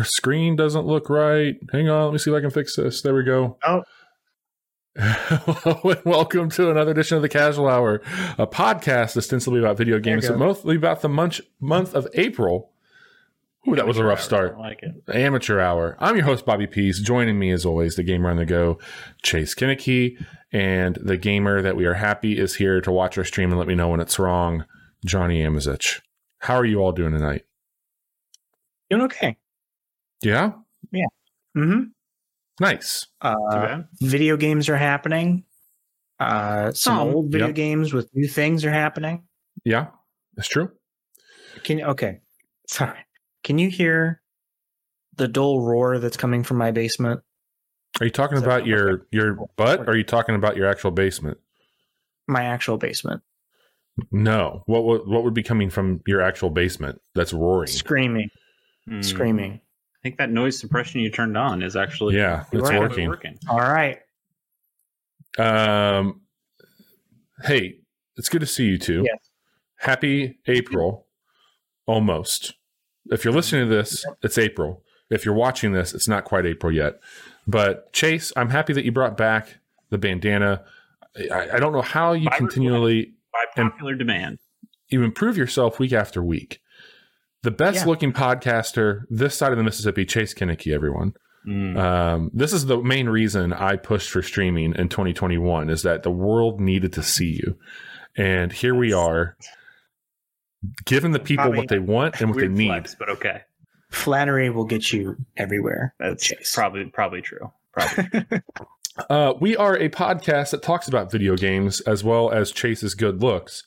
doesn't look right. Our screen doesn't look right. Hang on, let me see if I can fix this. There we go. Oh. Hello and welcome to another edition of the Casual Hour, a podcast ostensibly about video games, but mostly about the month month of April. Ooh, that was a rough I start. like it. Amateur Hour. I'm your host, Bobby Pease. Joining me, as always, the gamer on the go, Chase Koeneke, and the gamer that we are happy is here to watch our stream and let me know when it's wrong, Johnny Amizich. How are you all doing tonight? Doing okay. Yeah, Yeah. Mm-hmm. nice. Uh, video games are happening. Uh, some Some, old video yep. games with new things are happening. Yeah, that's true. Can you, okay. Sorry. Can you hear the dull roar that's coming from my basement? Are you talking about your your butt? Or are you talking about your actual basement? My actual basement. No. What would what would be coming from your actual basement? That's roaring. Screaming. Mm. Screaming. I think that noise suppression you turned on is actually Yeah, it's Right. working. working. All right. Um, hey, it's good to see you two. Yes. Happy April, almost. If you're listening to this, it's April. If you're watching this, it's not quite April yet. But Chase, I'm happy that you brought back the bandana. I, I don't know how you By continually By And- popular demand. you improve yourself week after week. The best Yeah. looking podcaster this side of the Mississippi, Chase Koeneke, everyone. Mm. Um, this is the main reason I pushed for streaming in 2021 is that the world needed to see you. And here we are, giving the people Bobby, what they want and what they need. flex, but okay. Flattery will get you everywhere. That's Chase. probably probably true. Probably. Uh, we are a podcast that talks about video games as well as Chase's good looks.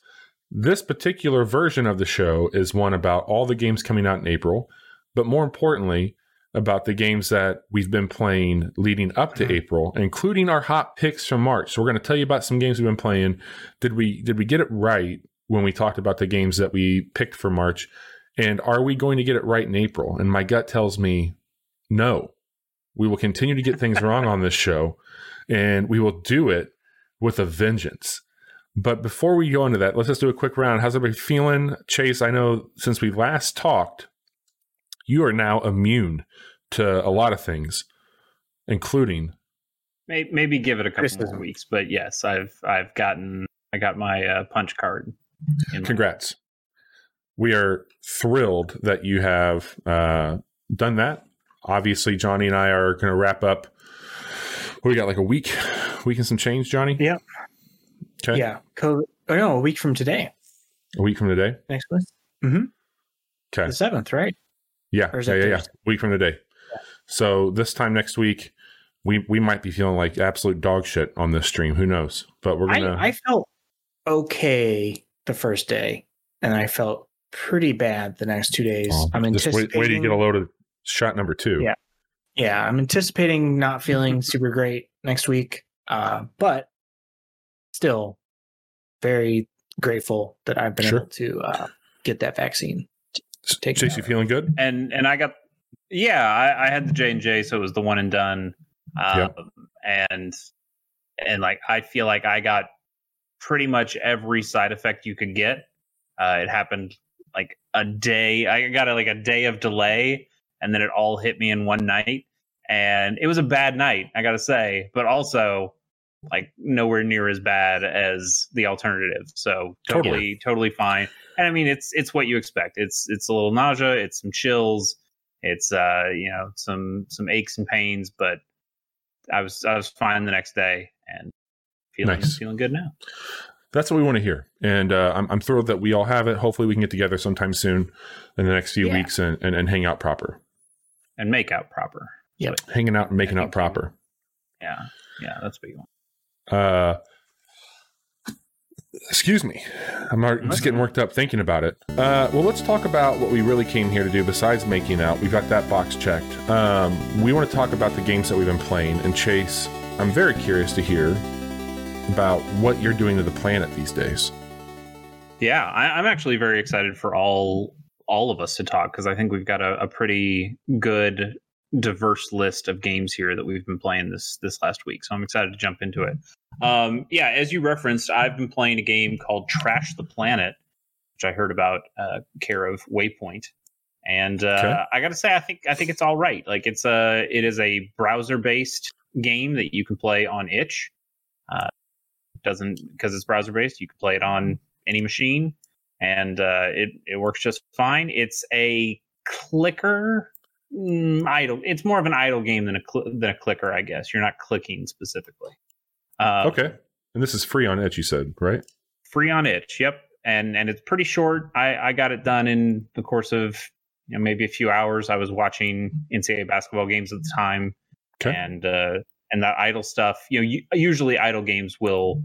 This particular version of the show is one about all the games coming out in April, but more importantly, about the games that we've been playing leading up to Mhm. April, including our hot picks from March. So we're going to tell you about some games we've been playing. Did we did we get it right when we talked about the games that we picked for March? And are we going to get it right in April? And my gut tells me no. We will continue to get things wrong on this show and we will do it with a vengeance. But before we go into that, let's just do a quick round. How's everybody feeling? Chase, I know since we last talked, you are now immune to a lot of things, including May- Maybe give it a couple more weeks, but yes, I've I've gotten I got my uh, punch card. in my- congrats. We are thrilled that you have uh, done that. Obviously, Johnny and I are going to wrap up. We got like a week, week and some change, Johnny? Yeah. Okay. Yeah. COVID. Oh, no, a week from today. A week from today. Next week. Mm-hmm. Okay. The seventh, right? Yeah, Or is yeah, yeah, yeah. Week from today. So this time next week, we we might be feeling like absolute dog shit on this stream. Who knows? But we're gonna. I, I felt okay the first day, and I felt pretty bad the next two days. Well, I'm just wait, anticipating. wait till you get a load of shot number two. Yeah. yeah, I'm anticipating not feeling super great next week, uh, but still very grateful that I've been Sure. able to uh, get that vaccine. S- Take Chase, you out. feeling good? and and I got yeah, I, I had the J and J, so it was the one and done. Um, And and like I feel like I got pretty much every side effect you could get. Uh, it happened like a day. I got a, like a day of delay, and then it all hit me in one night. And it was a bad night, I gotta say, but also like nowhere near as bad as the alternative. So Totally. totally, totally fine. And I mean, it's it's what you expect. It's it's a little nausea, it's some chills, it's uh you know some some aches and pains, but I was I was fine the next day and feeling Nice. feeling good now. That's what we want to hear, and uh, I'm I'm thrilled that we all have it. Hopefully, we can get together sometime soon in the next few Yeah. weeks and, and and hang out proper, And make out proper. Yeah. Hanging out and making out proper. Yeah, yeah, that's what you want. Uh, excuse me. I'm just getting worked up thinking about it. Uh, well, let's talk about what we really came here to do besides making out. We got that box checked. Um, we want to talk about the games that we've been playing. And Chase, I'm very curious to hear about what you're doing to the planet these days. Yeah, I, I'm actually very excited for all all of us to talk because I think we've got a, a pretty good diverse list of games here that we've been playing this this last week. So I'm excited to jump into it. Um, yeah, as you referenced, I've been playing a game called Trash the Planet, which I heard about uh, care of Waypoint, and uh, okay. I got to say, I think I think it's all right. Like it's a it is a browser based game that you can play on itch. Uh, doesn't because it's browser based. You can play it on any machine, and uh, it it works just fine. It's a clicker mm, idle. It's more of an idle game than a cl- than a clicker, I guess. You're not clicking specifically. Uh, okay, and this is free on itch. You said right? Free on itch. Yep, and and it's pretty short. I I got it done in the course of you know maybe a few hours. I was watching NCAA basketball games at the time, okay. and uh, and that idle stuff. You know, usually idle games will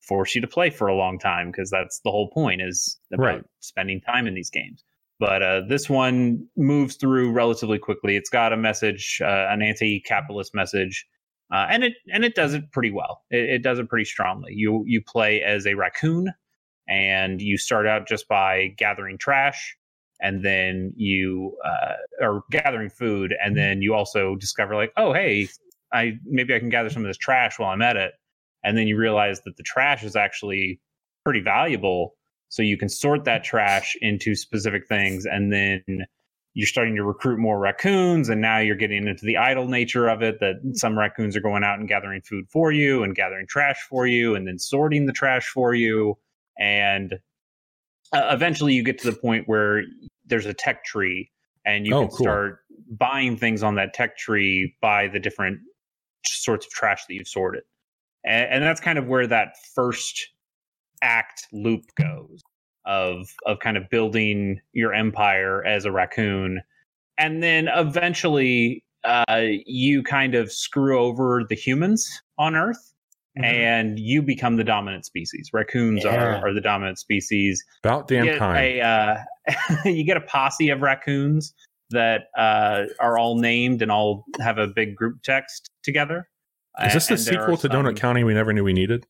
force you to play for a long time because that's the whole point is about right. spending time in these games. But uh, this one moves through relatively quickly. It's got a message, uh, an anti-capitalist message, uh, and it and it does it pretty well. It, it, does it pretty strongly. You you play as a raccoon, and you start out just by gathering trash, and then you uh, are gathering food, and then you also discover like, oh hey, I maybe I can gather some of this trash while I'm at it, and then you realize that the trash is actually pretty valuable. So you can sort that trash into specific things, and then you're starting to recruit more raccoons, and now you're getting into the idle nature of it. That some raccoons are going out and gathering food for you, and gathering trash for you, and then sorting the trash for you, and uh, eventually you get to the point where there's a tech tree, and you oh, can cool. start buying things on that tech tree by the different sorts of trash that you've sorted. And, and that's kind of where that first act loop goes of of kind of building your empire as a raccoon and then eventually uh, you kind of screw over the humans on earth mm-hmm. and you become the dominant species raccoons yeah. are, are the dominant species about damn you kind a, uh, you get a posse of raccoons that uh, are all named and all have a big group text together. Is this the sequel to some, Donut County we never knew we needed?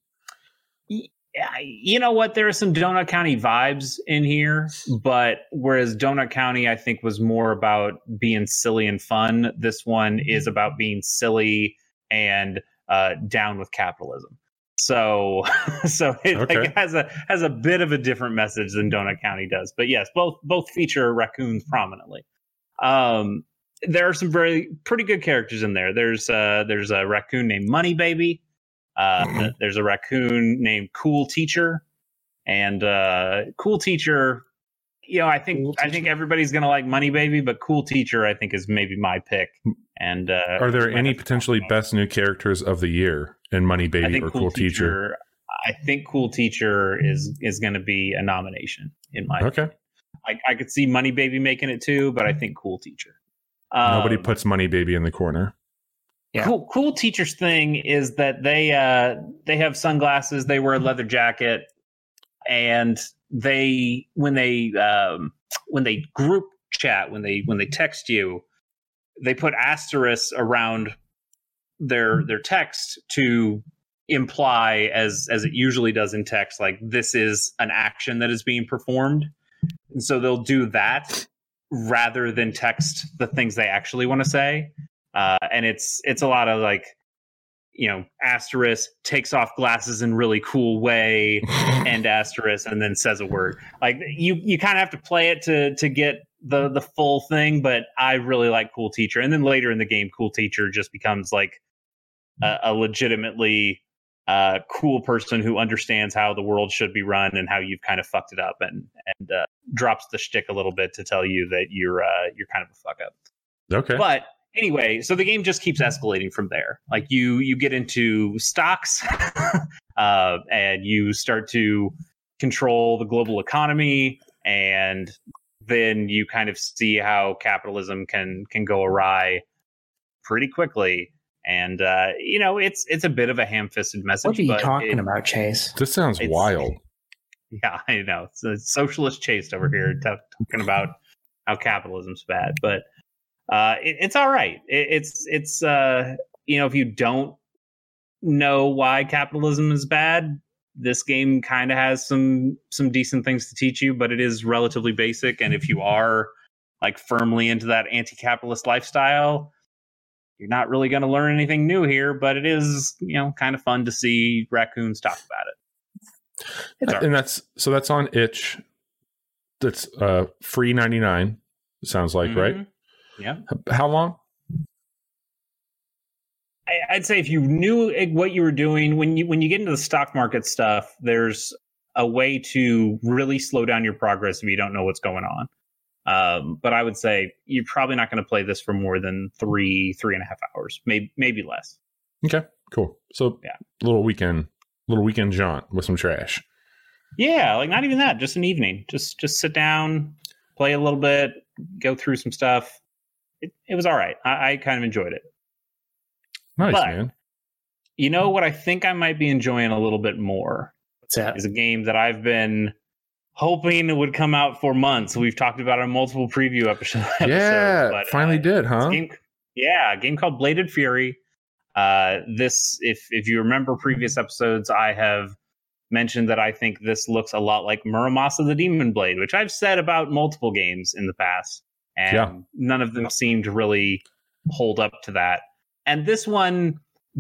You know what? There are some Donut County vibes in here, but whereas Donut County, I think, was more about being silly and fun, this one is about being silly and uh, down with capitalism. So, so it okay. like, has a has a bit of a different message than Donut County does. But yes, both both feature raccoons prominently. Um, there are some very pretty good characters in there. There's uh, there's a raccoon named Money Baby. Uh, mm-hmm. There's a raccoon named Cool Teacher, and uh, Cool Teacher. You know, I think cool I think everybody's gonna like Money Baby, but Cool Teacher I think is maybe my pick. And uh, are there any potentially best new characters of the year in Money Baby or Cool, cool teacher, teacher? I think Cool Teacher is is going to be a nomination in my okay. Opinion. I, I could see Money Baby making it too, but I think Cool Teacher. Um, Nobody puts Money Baby in the corner. Yeah. Cool, cool teachers thing is that they uh, they have sunglasses, they wear a leather jacket, and they when they um, when they group chat when they when they text you, they put asterisks around their their text to imply as as it usually does in text like this is an action that is being performed and so they'll do that rather than text the things they actually want to say. Uh, and it's it's a lot of like you know asterisk takes off glasses in really cool way and asterisk and then says a word like you you kind of have to play it to to get the the full thing but i really like cool teacher and then later in the game cool teacher just becomes like a, a legitimately uh, cool person who understands how the world should be run and how you've kind of fucked it up and and uh, drops the shtick a little bit to tell you that you're uh, you're kind of a fuck up. Okay. But anyway, so the game just keeps escalating from there. Like you you get into stocks uh, and you start to control the global economy and then you kind of see how capitalism can can go awry pretty quickly and uh, you know it's it's a bit of a ham-fisted message. What are you talking it, about, Chase? This sounds wild. Yeah, I know. It's a socialist chase over here talking about how capitalism's bad, but uh, it, it's all right. It, it's it's uh, you know if you don't know why capitalism is bad, this game kind of has some some decent things to teach you, but it is relatively basic. And if you are like firmly into that anti-capitalist lifestyle, you're not really going to learn anything new here, but it is, you know, kind of fun to see raccoons talk about it. and that's so that's on itch. That's uh free 99 sounds like right. Yeah. How long? I- I'd say if you knew what you were doing when you when you get into the stock market stuff, there's a way to really slow down your progress if you don't know what's going on. Um, but I would say you're probably not going to play this for more than three three and a half hours, maybe maybe less. Okay, cool. So Yeah. little weekend, little weekend jaunt with some trash. Yeah, like not even that, just an evening. Just just sit down, play a little bit, go through some stuff. It, it was all right. I, I kind of enjoyed it. Nice But- man. You know what I think I might be enjoying a little bit more What's that? is a game that I've been hoping it would come out for months. We've talked about it on multiple preview episodes. Yeah, but, finally uh, did, huh? game, yeah, a game called Bladed Fury. Uh, this, if if you remember previous episodes, I have mentioned that I think this looks a lot like Muramasa the Demon Blade, which I've said about multiple games in the past, and Yeah. none of them seem to really hold up to that. And this one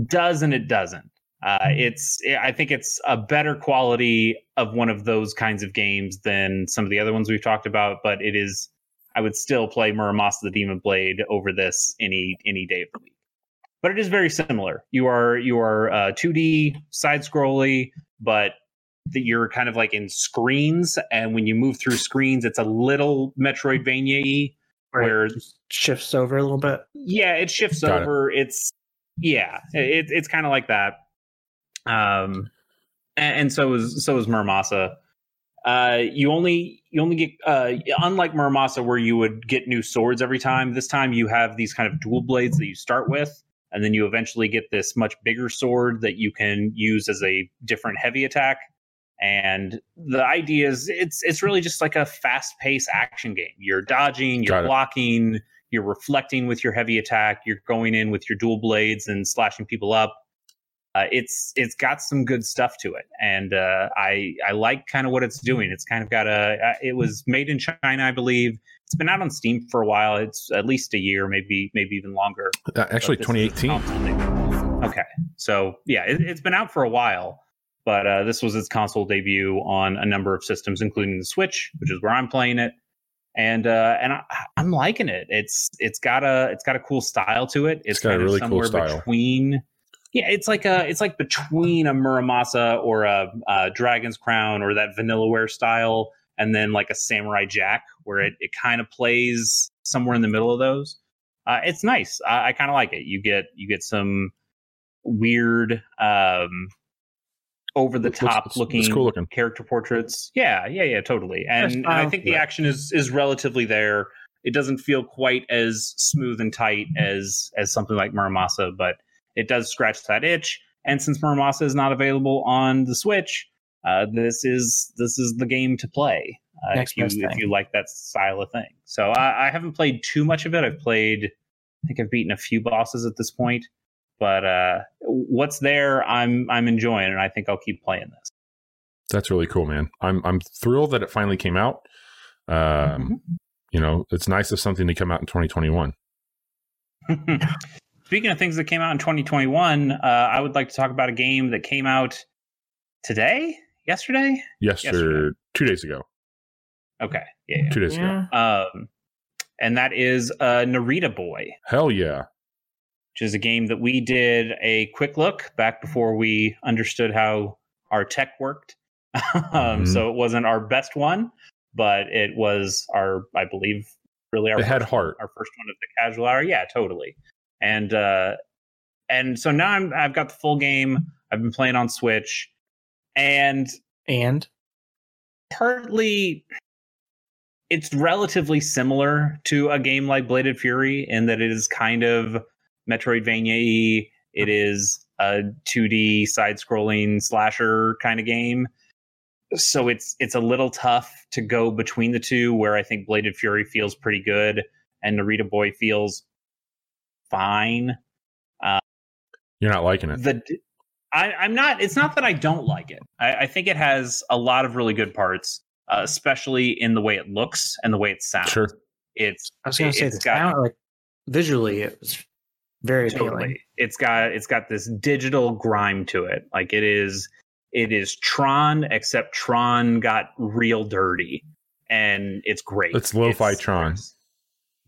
does, and it doesn't. Uh, it's I think it's a better quality of one of those kinds of games than some of the other ones we've talked about, but it is I would still play Muramasa the Demon Blade over this any any day of the week. But it is very similar. You are you are uh, 2D side scrolly, but that you're kind of like in screens, and when you move through screens, it's a little Metroidvania-y. Where shifts over a little bit. yeah, it shifts Got it. over. It's yeah, it, it's kind of like that. Um, and, and so is so is Muramasa. Uh, you only you only get uh, unlike Muramasa where you would get new swords every time. This time you have these kind of dual blades that you start with, and then you eventually get this much bigger sword that you can use as a different heavy attack. And the idea is it's it's really just like a fast paced action game. You're dodging, you're blocking, you're reflecting with your heavy attack, you're going in with your dual blades and slashing people up. Uh, it's it's got some good stuff to it, and uh, I I like kind of what it's doing. It's kind of got a. Uh, it was made in China, I believe. It's been out on Steam for a while. It's at least a year, maybe maybe even longer. Uh, actually, But this is its 2018. Okay, so yeah, it, it's been out for a while, but uh, this was its console debut on a number of systems, including the Switch, which is where I'm playing it. And uh, and I, I'm liking it. It's it's got a it's got a cool style to it. It's, It's got a kind really of cool somewhere style. between. Yeah, it's like a it's like between a Muramasa or a, uh Dragon's Crown or that Vanillaware style, and then like a Samurai Jack, where it, it kind of plays somewhere in the middle of those. Uh, it's nice. I, I kind of like it. You get you get some weird, um, over the Looks- looks- top looks looking cool looking. character portraits. Yeah, yeah, yeah, totally. And, and I think the yeah. action is is relatively there. It doesn't feel quite as smooth and tight as as something like Muramasa, but it does scratch that itch. And since Muramasa is not available on the Switch, uh, this is this is the game to play uh, Next if you best if you like that style of thing. So I, I haven't played too much of it. I've played, I think I've beaten a few bosses at this point, but uh, what's there, I'm I'm enjoying, and I think I'll keep playing this. That's really cool, man. I'm I'm thrilled that it finally came out. Um, Mm-hmm. You know, it's nice of something to come out in 2021. Speaking of things that came out in 2021, uh, I would like to talk about a game that came out today, yesterday. Yes, Yesterday. Two days ago. Okay, yeah, Two days ago. Yeah. yeah. Um, and that is uh, Narita Boy, Hell yeah. Which is a game that we did a quick look back before we understood how our tech worked. um, Mhm. So it wasn't our best one, but it was our, I believe, really our It had first one- heart. our first one of the casual hour. Yeah, totally. And uh, and so now I'm I've got the full game. I've been playing on Switch, and And partly it's relatively similar to a game like Bladed Fury in that it is kind of Metroidvania. It is a 2D side-scrolling slasher kind of game. So it's it's a little tough to go between the two. Where I think Bladed Fury feels pretty good, and Narita Boy feels fine. You're not liking it. The I, I'm not. It's not that I don't like it. I, I think it has a lot of really good parts, uh, especially in the way it looks and the way it sounds. Sure. It's I was going to say it's this. got- sound, like visually, it was very appealing. totally. It's got it's got this digital grime to it. Like it is it is Tron, except Tron got real dirty, and it's great. It's lo-fi It's- Tron.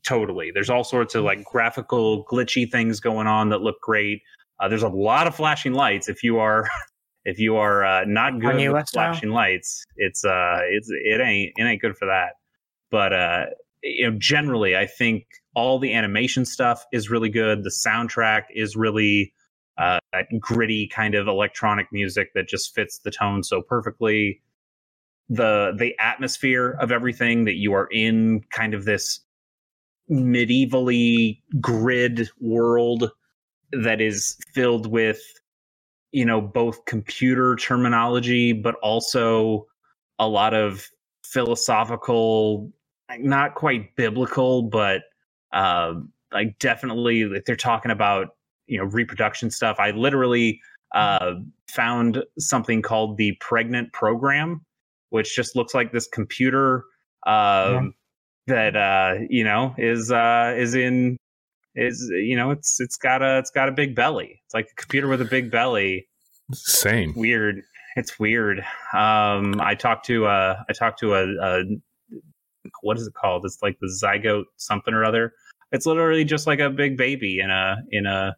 totally. There's all sorts of like graphical glitchy things going on that look great. Uh, there's a lot of flashing lights. If you are if you are uh, not good Kanye with West style? flashing lights, it's uh it's it ain't it ain't good for that. But uh you know generally I think all the animation stuff is really good. The soundtrack is really uh gritty kind of electronic music that just fits the tone so perfectly. The the atmosphere of everything that you are in kind of this medievally grid world that is filled with you know both computer terminology but also a lot of philosophical not quite biblical but uh, like definitely like they're talking about you know reproduction stuff i literally uh, found something called the pregnant program which just looks like this computer um, that uh, you know is uh, is in is you know it's it's got a it's got a big belly. It's like a computer with a big belly. Same. Weird. It's weird. Um, I talked to uh, I talked to a, a what is it called? It's like the zygote something or other. It's literally just like a big baby in a in a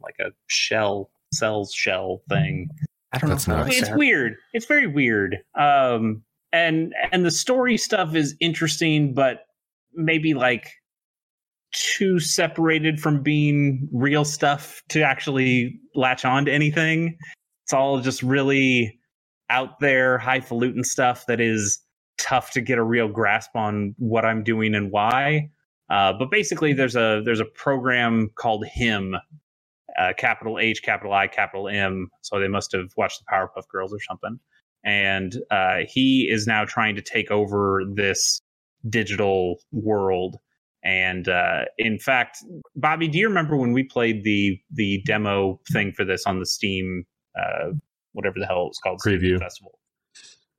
like a shell cells shell thing. I don't That's know. If I It's that. weird. It's very weird. Um, and and the story stuff is interesting, but maybe like too separated from being real stuff to actually latch on to anything. It's all just really out there, highfalutin stuff that is tough to get a real grasp on what I'm doing and why. Uh, but basically, there's a there's a program called Him, uh, capital H, capital I, capital M. So they must have watched the Powerpuff Girls or something. And uh, he is now trying to take over this digital world. And uh, in fact, Bobby, do you remember when we played the the demo thing for this on the Steam, uh, whatever the hell it was called, Steam Preview. Festival?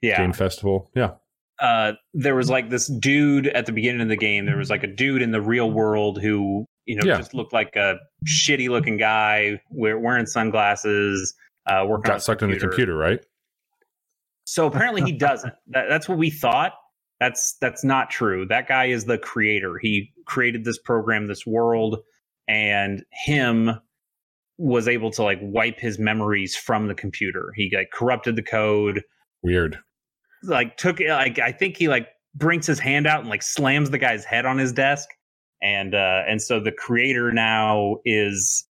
Yeah, Game festival. Yeah. Uh, there was like this dude at the beginning of the game. There was like a dude in the real world who, you know, Yeah. just looked like a shitty looking guy wearing sunglasses, uh, working on Got sucked in the computer, right? So apparently he doesn't. That, that's what we thought. That's that's not true. That guy is the creator. He created this program, this world, and him was able to like wipe his memories from the computer. He like corrupted the code, Weird. Like took like I think he like brings his hand out and like slams the guy's head on his desk and uh and so the creator now is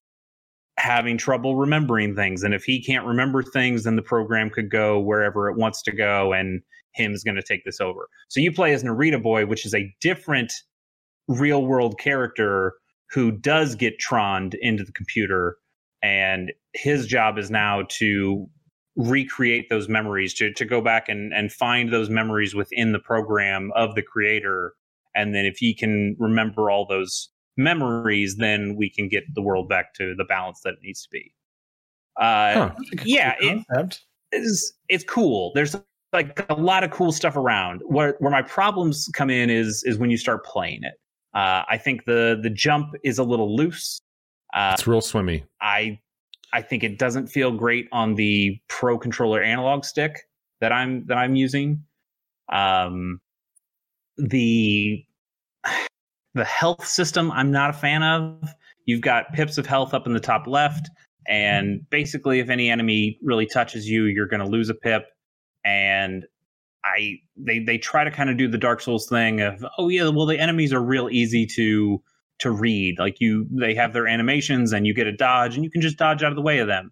having trouble remembering things and if he can't remember things then the program could go wherever it wants to go and him's going to take this over. So you play as Narita Boy which is a different real world character who does get troned into the computer and his job is now to recreate those memories to to go back and and find those memories within the program of the creator and then if he can remember all those memories then we can get the world back to the balance that it needs to be uh Huh. yeah it Concept. it's cool there's like a lot of cool stuff around where where my problems come in is is when you start playing it uh i think the the jump is a little loose uh It's real swimmy. I I think it doesn't feel great on the pro controller analog stick that I'm that I'm using. Um, the the health system I'm not a fan of. You've got pips of health up in the top left, and basically, if any enemy really touches you, you're going to lose a pip. And I they they try to kind of do the Dark Souls thing of oh yeah, well the enemies are real easy to to read. Like you, they have their animations, and you get a dodge, and you can just dodge out of the way of them,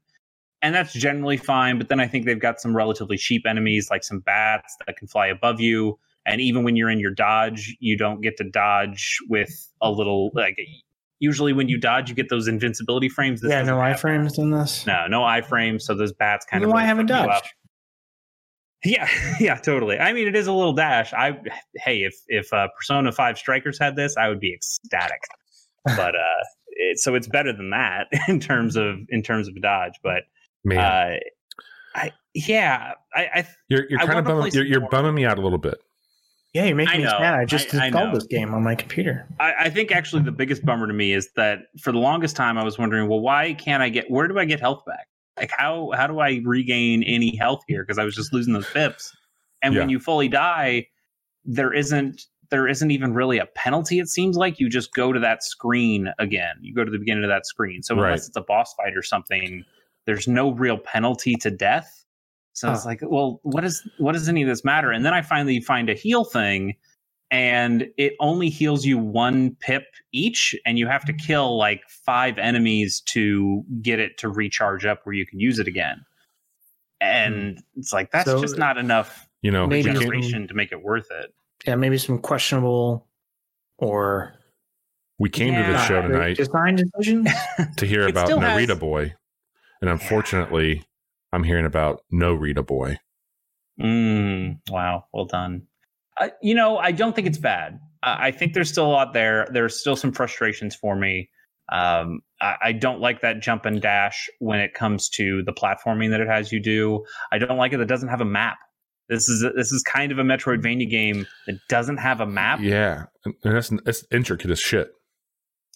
and that's generally fine. But then I think they've got some relatively cheap enemies, like some bats that can fly above you, and even when you're in your dodge, you don't get to dodge with a little like. Usually, when you dodge, you get those invincibility frames. This yeah, no iframes in this. No, no iframes. So those bats kind Then of why really haven't dodged? Up. Yeah, yeah, totally. I mean, it is a little dash. I hey, if if uh, Persona Five Strikers had this, I would be ecstatic. But uh, it, so it's better than that in terms of in terms of dodge. But Man, uh, I yeah, I, I you're you're I kind of bumming, you're, you're bumming me out a little bit. Yeah, you're making I me know, sad. I just I- I installed know. this game on my computer. I, I think actually the biggest bummer to me is that for the longest time I was wondering, well, why can't I get? Where do I get health back? Like how how do I regain any health here? Because I was just losing those pips. And when you fully die, there isn't there isn't even really a penalty. It seems like you just go to that screen again. You go to the beginning of that screen. So Right. unless it's a boss fight or something, there's no real penalty to death. So it's Huh. like, well, what is what does any of this matter? And then I finally find a heal thing, and it only heals you one pip each, and you have to kill like five enemies to get it to recharge up where you can use it again. And it's like that's So- just not enough You know, Maybe we some- regeneration to make it worth it. Yeah, maybe some questionable or we came to the show tonight design decisions. to hear about still has- Narita Boy, and unfortunately, I'm hearing about No Rita Boy. Mm, wow, well done. Uh, you know, I don't think it's bad. I, I think there's still a lot there. There's still some frustrations for me. Um, I, I don't like that jump and dash when it comes to the platforming that it has you do. I don't like it that it doesn't have a map. This is this is kind of a Metroidvania game that doesn't have a map. Yeah, and that's it's intricate as shit.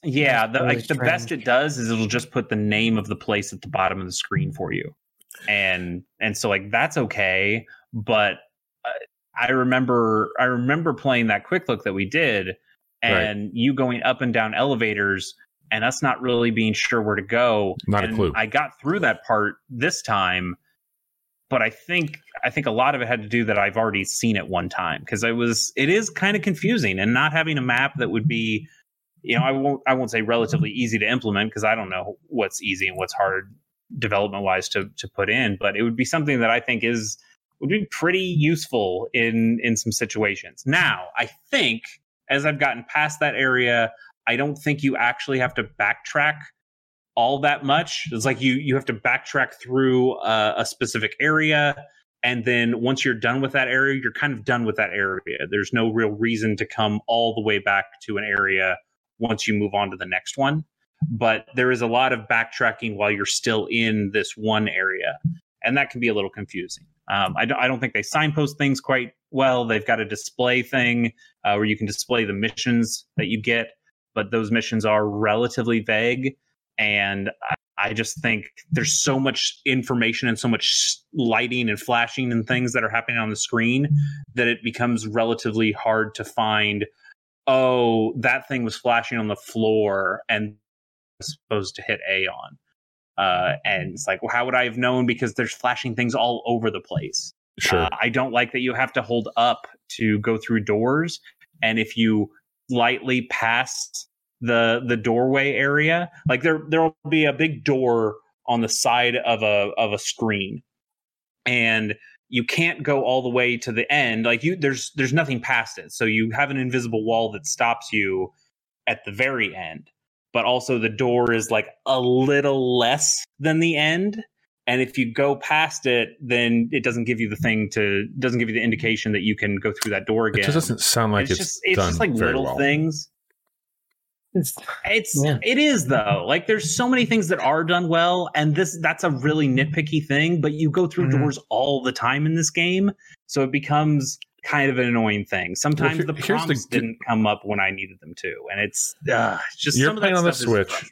Yeah, the, really like the best it does is it'll just put the name of the place at the bottom of the screen for you, and and so like that's okay. But uh, I remember I remember playing that quick look that we did, and you going up and down elevators, and us not really being sure where to go. Not a clue. I got through that part this time, but I think I think a lot of it had to do that I've already seen it one time because I was it is kind of confusing and not having a map that would be you know I won't I won't say relatively easy to implement because I don't know what's easy and what's hard development wise to to put in but it would be something that I think is would be pretty useful in in some situations. Now, I think as I've gotten past that area, I don't think you actually have to backtrack all that much. It's like you you have to backtrack through a, a specific area, and then once you're done with that area, you're kind of done with that area. There's no real reason to come all the way back to an area once you move on to the next one. But there is a lot of backtracking while you're still in this one area, and that can be a little confusing. Um, I, I don't think they signpost things quite well. They've got a display thing uh, where you can display the missions that you get, but those missions are relatively vague and I- I just think there's so much information and so much lighting and flashing and things that are happening on the screen that it becomes relatively hard to find. Oh, that thing was flashing on the floor and was supposed to hit A on. Uh, and it's like, well, how would I have known? Because there's flashing things all over the place. Sure. Uh, I don't like that you have to hold up to go through doors, and if you lightly pass the the doorway area, like there there will be a big door on the side of a of a screen, and you can't go all the way to the end. Like you, there's there's nothing past it, so you have an invisible wall that stops you at the very end. But also the door is like a little less than the end and if you go past it then it doesn't give you the thing to doesn't give you the indication that you can go through that door again. it just doesn't sound like it's, it's, just it's done just like very little well. things It's, it's Yeah. it is though like there's so many things that are done well and this that's a really nitpicky thing but you go through Mhm. doors all the time in this game so it becomes kind of an annoying thing sometimes here- the here's the prompts didn't come up when i needed them to and it's uh, just You're some of that playing on the Switch.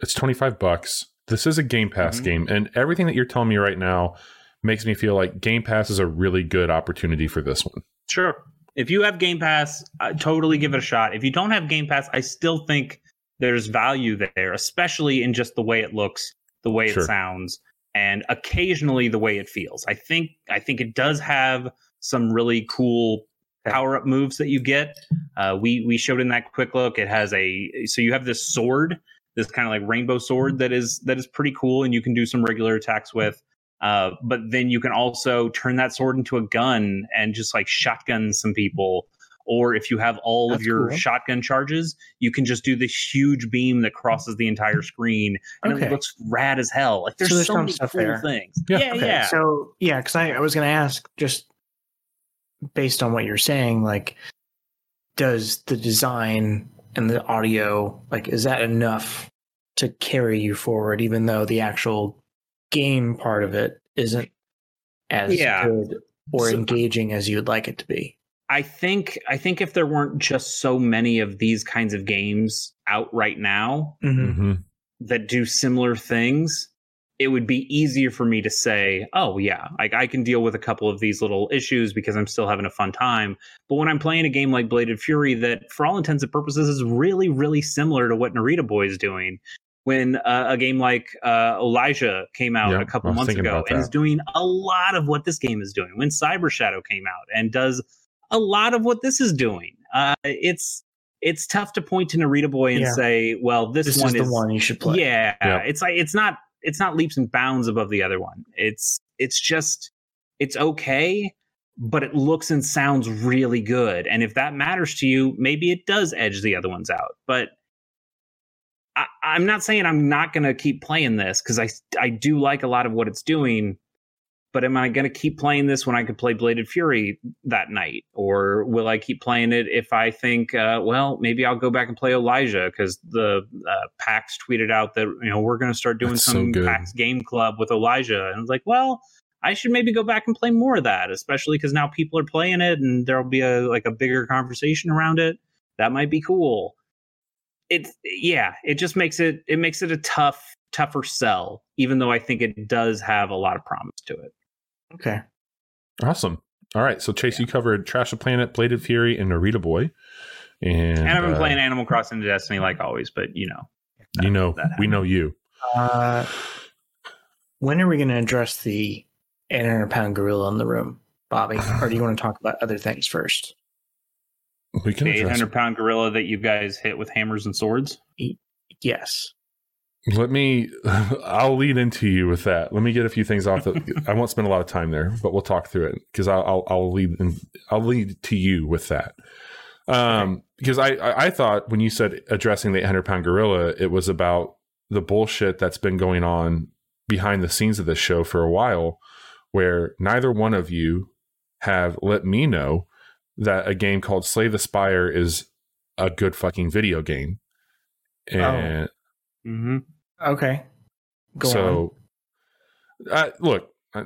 It's 25 bucks. This is a Game Pass Mhm. game, and everything that you're telling me right now makes me feel like Game Pass is a really good opportunity for this one. Sure. If you have Game Pass, uh, totally give it a shot. If you don't have Game Pass, I still think there's value there, especially in just the way it looks, the way Sure. it sounds, and occasionally the way it feels. I think I think it does have some really cool power up moves that you get. Uh, we we showed in that quick look. It has a so you have this sword, this kind of like rainbow sword that is that is pretty cool, and you can do some regular attacks with. Uh, but then you can also turn that sword into a gun and just like shotgun some people. Or if you have all of your cool. shotgun charges, you can just do this huge beam that crosses the entire screen, and Okay. it looks rad as hell. Like there's So so, there's some many stuff cool there. things. Yeah. Yeah, okay, yeah. So yeah, because I, I was going to ask just based on what you're saying, like, does the design and the audio like is that enough to carry you forward, even though the actual game part of it isn't as Yeah. good or So- engaging as you'd like it to be? I think I think if there weren't just so many of these kinds of games out right now Mm-hmm. hmm that do similar things, it would be easier for me to say, oh yeah, like I can deal with a couple of these little issues because I'm still having a fun time. But when I'm playing a game like Bladed Fury, that for all intents and purposes is really, really similar to what Narita Boy is doing. When uh, a game like uh, Olija came out Yeah, a couple months ago and is doing a lot of what this game is doing. When Cyber Shadow came out and does a lot of what this is doing, uh, it's it's tough to point to Narita Boy and Yeah. say, well, this, This one is the one you should play. yeah, Yeah. it's like it's not it's not leaps and bounds above the other one. It's it's just it's okay, but it looks and sounds really good. And if that matters to you, maybe it does edge the other ones out. But I, I'm not saying I'm not going to keep playing this because I I do like a lot of what it's doing. But am I going to keep playing this when I could play Bladed Fury that night, or will I keep playing it if I think, uh, well, maybe I'll go back and play Olija because the uh, PAX tweeted out that you know we're going to start doing That's some good. PAX game club with Olija, and I was like, well, I should maybe go back and play more of that, especially because now people are playing it and there'll be a like a bigger conversation around it. That might be cool. It yeah, it just makes it it makes it a tough tougher sell, even though I think it does have a lot of promise to it. Okay. Awesome. All right. So Chase, you covered Trash the Planet, Bladed Fury, and Narita Boy. And, And I've been uh, playing Animal Crossing Destiny like always, but you know, You know, we know you. Uh, when are we going to address the 800 pound gorilla in the room, Bobby? Or do you want to talk about other things first? We can the address 800 pound gorilla that you guys hit with hammers and swords. Yes. Let me. I'll lead into you with that. Let me get a few things off. The, I won't spend a lot of time there, but we'll talk through it because I'll, I'll I'll lead in, I'll lead to you with that. Um, because I, I thought when you said addressing the 800 pound gorilla, it was about the bullshit that's been going on behind the scenes of this show for a while, where neither one of you have let me know that a game called Slay the Spire is a good fucking video game. And Mm-hmm. Okay. Go on. so, uh, look, uh,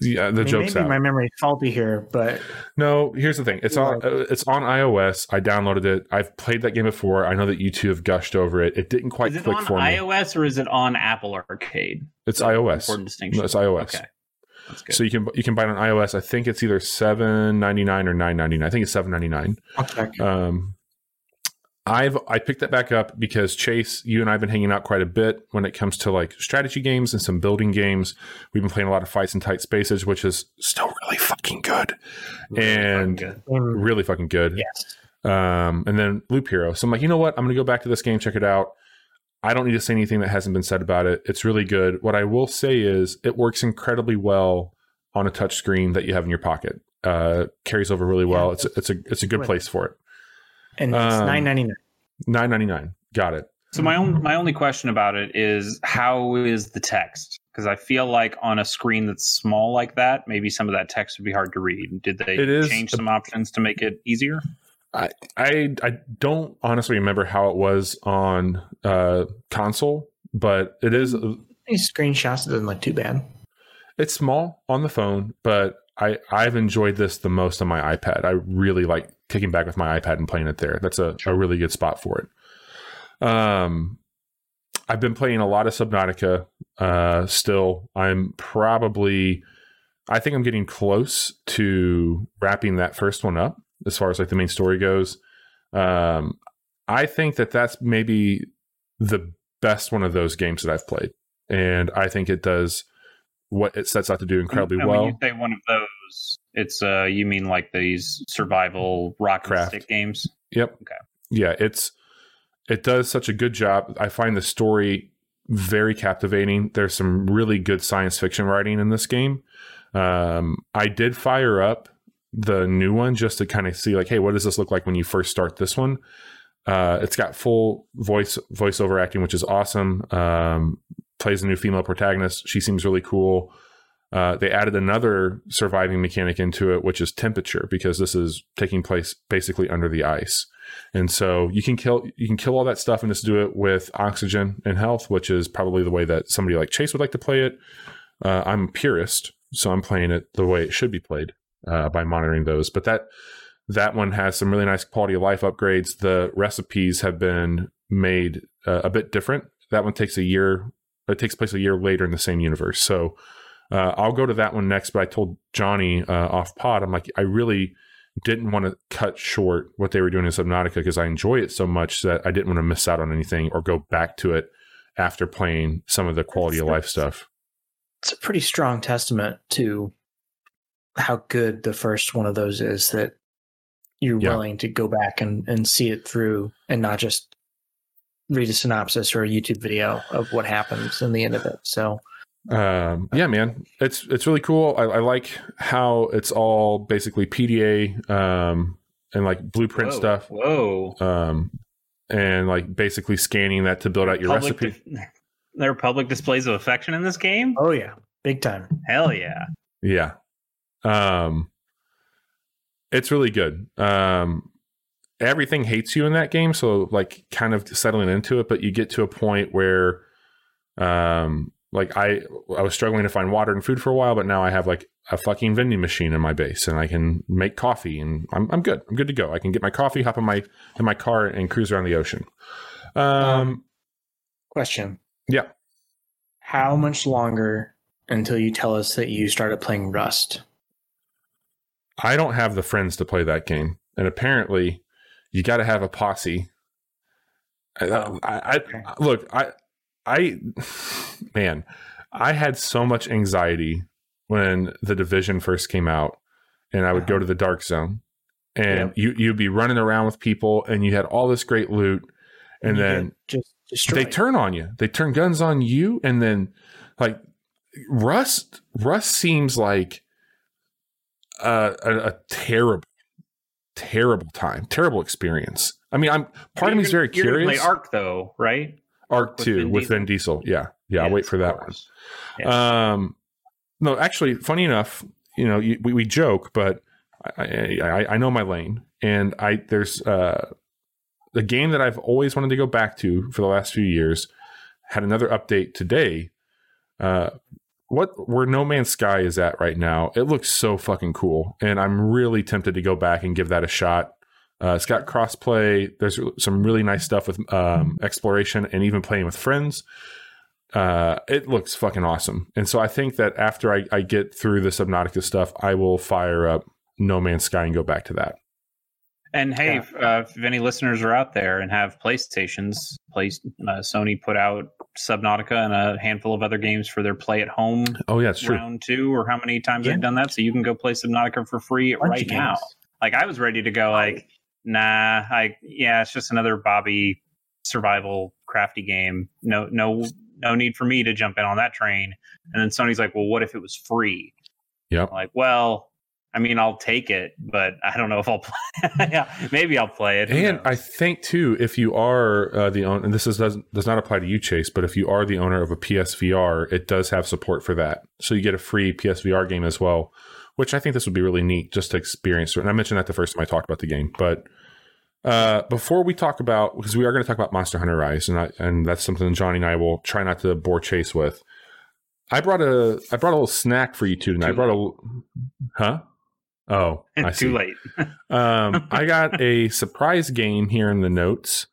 yeah, the I mean, joke's maybe out. my memory's faulty here, but no, here's the thing. It's on. Uh, it's on iOS. I downloaded it. I've played that game before. I know that you two have gushed over it. It didn't quite Is it click on for me. iOS or is it on Apple Arcade? It's That's iOS. Important distinction. No, it's iOS. Okay. So you can you can buy it on iOS. I think it's either seven ninety nine or nine ninety nine. I think it's seven ninety nine. I'll. Um, I've I picked that back up because Chase, you and I've been hanging out quite a bit when it comes to like strategy games and some building games. We've been playing a lot of fights in tight spaces, which is still really fucking good, and Good. Um, really fucking good. yes. Um, and then Loop Hero. So I'm like, you know what? I'm gonna go back to this game, check it out. I don't need to say anything that hasn't been said about it. It's really good. What I will say is it works incredibly well on a touch screen that you have in your pocket. Uh, carries over really well. Yeah, it's a, it's a it's a good place for it. And it's Um, nine ninety nine. Nine ninety nine. Got it. So my own my only question about it is how is the text? Because I feel like on a screen that's small like that, maybe some of that text would be hard to read. Did they It is- change some options to make it easier? I I don't honestly remember how it was on uh, console, but it is These screenshots doesn't look too bad. it's small on the phone, but I I've enjoyed this the most on my iPad. I really like kicking back with my iPad and playing it there. That's a, a really good spot for it. Um, I've been playing a lot of Subnautica. Uh, still, I'm probably I think I'm getting close to wrapping that first one up as far as like the main story goes. Um, I think that that's maybe the best one of those games that I've played, and I think it does what it sets out to do incredibly And well. When you say one of those, it's uh you mean like these survival rock and Craft. stick games? Yep. Okay. Yeah, it's it does such a good job. I find the story very captivating. There's some really good science fiction writing in this game. Um, I did fire up the new one just to kind of see like, hey, what does this look like when you first start this one? Uh, it's got full voice voiceover acting, which is awesome. Um, plays a new female protagonist. She seems really cool. Uh, they added another surviving mechanic into it, which is temperature, because this is taking place basically under the ice. And so you can kill you can kill all that stuff and just do it with oxygen and health, which is probably the way that somebody like Chase would like to play it. Uh, I'm a purist, so I'm playing it the way it should be played uh, by monitoring those. But that that one has some really nice quality of life upgrades. The recipes have been made uh, a bit different. That one takes a year It takes place a year later in the same universe. So uh, I'll go to that one next. But I told Johnny uh, off pod, I'm like, I really didn't want to cut short what they were doing in Subnautica because I enjoy it so much that I didn't want to miss out on anything or go back to it after playing some of the quality of life stuff. It's a pretty strong testament to how good the first one of those is that you're Yeah. willing to go back and, and see it through and not just read a synopsis or a YouTube video of what happens in the end of it. So um, yeah, man, it's it's really cool. I, I like how it's all basically PDA um, and like blueprint Whoa, stuff, Whoa. um, and like basically scanning that to build out your Public recipe. dis- there are public displays of affection in this game? oh yeah, big time. Hell yeah. Yeah. Um it's really good. Um everything hates you in that game, so like kind of settling into it, but you get to a point where um like I I was struggling to find water and food for a while, but now I have like a fucking vending machine in my base and I can make coffee and I'm I'm good. I'm good to go. I can get my coffee, hop in my in my car and cruise around the ocean. Um, Um, Question. Yeah. How much longer until you tell us that you started playing Rust? I don't have the friends to play that game, and apparently, you got to have a posse. I, I, I look, I, I, man, I had so much anxiety when the division first came out, and I would go Uh-huh. to the dark zone, and Yep. you you'd be running around with people, and you had all this great loot, and you then just destroyed. they turn on you. They turn guns on you, and then like Rust. Rust seems like uh, a, a terrible, terrible time, terrible experience. I mean, I'm part of me is very You're curious. Play Ark though, right? Ark with two Vin with Vin Diesel. Yeah, yeah. I'll wait for that one. Yeah. Um, no, actually, funny enough, you know, you, we, we joke, but I, I, I know my lane, and I there's uh, the game that I've always wanted to go back to for the last few years had another update today. Uh, what where No Man's Sky is at right now, it looks so fucking cool, and I'm really tempted to go back and give that a shot. Uh, it's got crossplay. There's some really nice stuff with um, exploration and even playing with friends uh, it looks fucking awesome. And so I think that after I, I get through the Subnautica stuff, I will fire up No Man's Sky and go back to that. And hey, Yeah. if, uh, if any listeners are out there and have PlayStations, place uh, Sony put out Subnautica and a handful of other games for their play at home Oh yeah, it's true. round two, or how many times Yeah. they've done that. So you can go play Subnautica for free Bunch right now. Like I was ready to go. Like, nah, I yeah, it's just another Bobby survival crafty game. No, no, no need for me to jump in on that train. And then Sony's like, well, what if it was free? Yeah, like, well, I mean, I'll take it, but I don't know if I'll play. yeah, maybe I'll play it. And? I think too, if you are uh, the owner, and this is, does does not apply to you, Chase, but if you are the owner of a PSVR, it does have support for that. So you get a free PSVR game as well, which I think this would be really neat just to experience. And I mentioned that the first time I talked about the game, but uh, before we talk about, because we are going to talk about Monster Hunter Rise, and I, and that's something Johnny and I will try not to bore Chase with. I brought a I brought a little snack for you two tonight. I Too brought a huh. Oh, I see. Too late. Um, I got a surprise game here in the notes,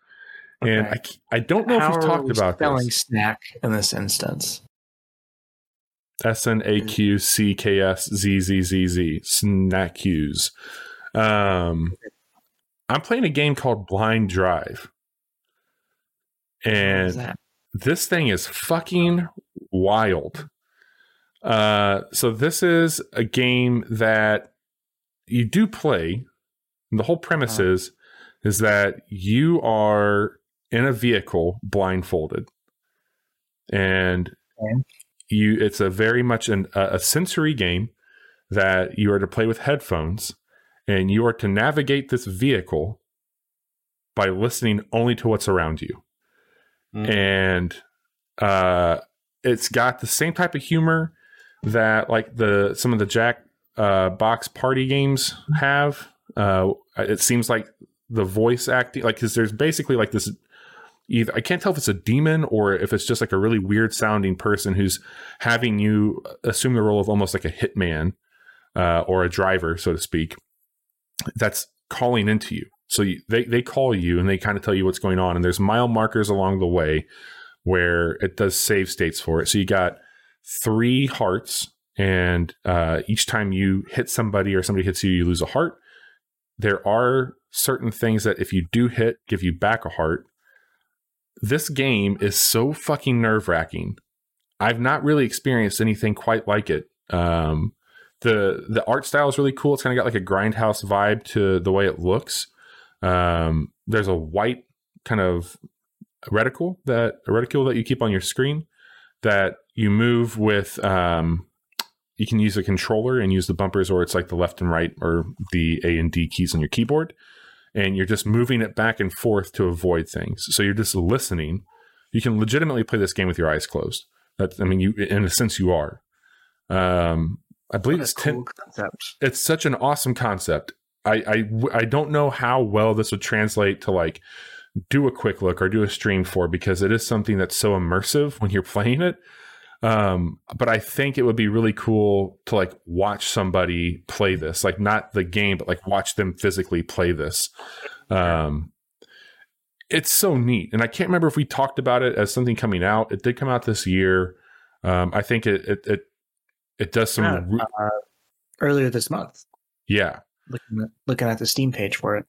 and I, I don't know How if are we've talked we about spelling this. snack in this instance? S N A Q C K S Z Z Z Z snack cues. Um, I'm playing a game called Blind Drive, and this thing is fucking wild. Uh, so this is a game that you do play. And the whole premise Uh-huh. is is that you are in a vehicle blindfolded, and Okay. You. It's a very much an, a, sensory game that you are to play with headphones, and you are to navigate this vehicle by listening only to what's around you Mm. and uh, it's got the same type of humor that like the some of the Jack uh, box party games have. Uh, it seems like the voice acting, like, because there's basically like this. Either I can't tell if it's a demon or if it's just like a really weird sounding person who's having you assume the role of almost like a hitman uh, or a driver, so to speak. That's calling into you. So you, they they call you and they kind of tell you what's going on, and there's mile markers along the way. where it does save states for it. So you got three hearts, and uh, each time you hit somebody or somebody hits you, you lose a heart. There are certain things that if you do hit, give you back a heart. This game is so fucking nerve wracking. I've not really experienced anything quite like it. Um, the the art style is really cool. It's kind of got like a grindhouse vibe to the way it looks. Um, there's a white kind of reticle that a reticule that you keep on your screen that you move with. Um, you can use a controller and use the bumpers, or it's like the left and right or the A and D keys on your keyboard, and you're just moving it back and forth to avoid things. So you're just listening. You can legitimately play this game with your eyes closed. That's, I mean, you in a sense you are. Um, I believe it's ten. cool concept. It's such an awesome concept. I, I I don't know how well this would translate to like do a quick look or do a stream for because it is something that's so immersive when you're playing it. Um, but I think it would be really cool to like watch somebody play this, like not the game, but like watch them physically play this. Um, it's so neat, and I can't remember if we talked about it as something coming out. It did come out this year. Um, I think it it it, it does some, Yeah, re- uh, earlier this month. yeah. Looking at, looking at the Steam page for it.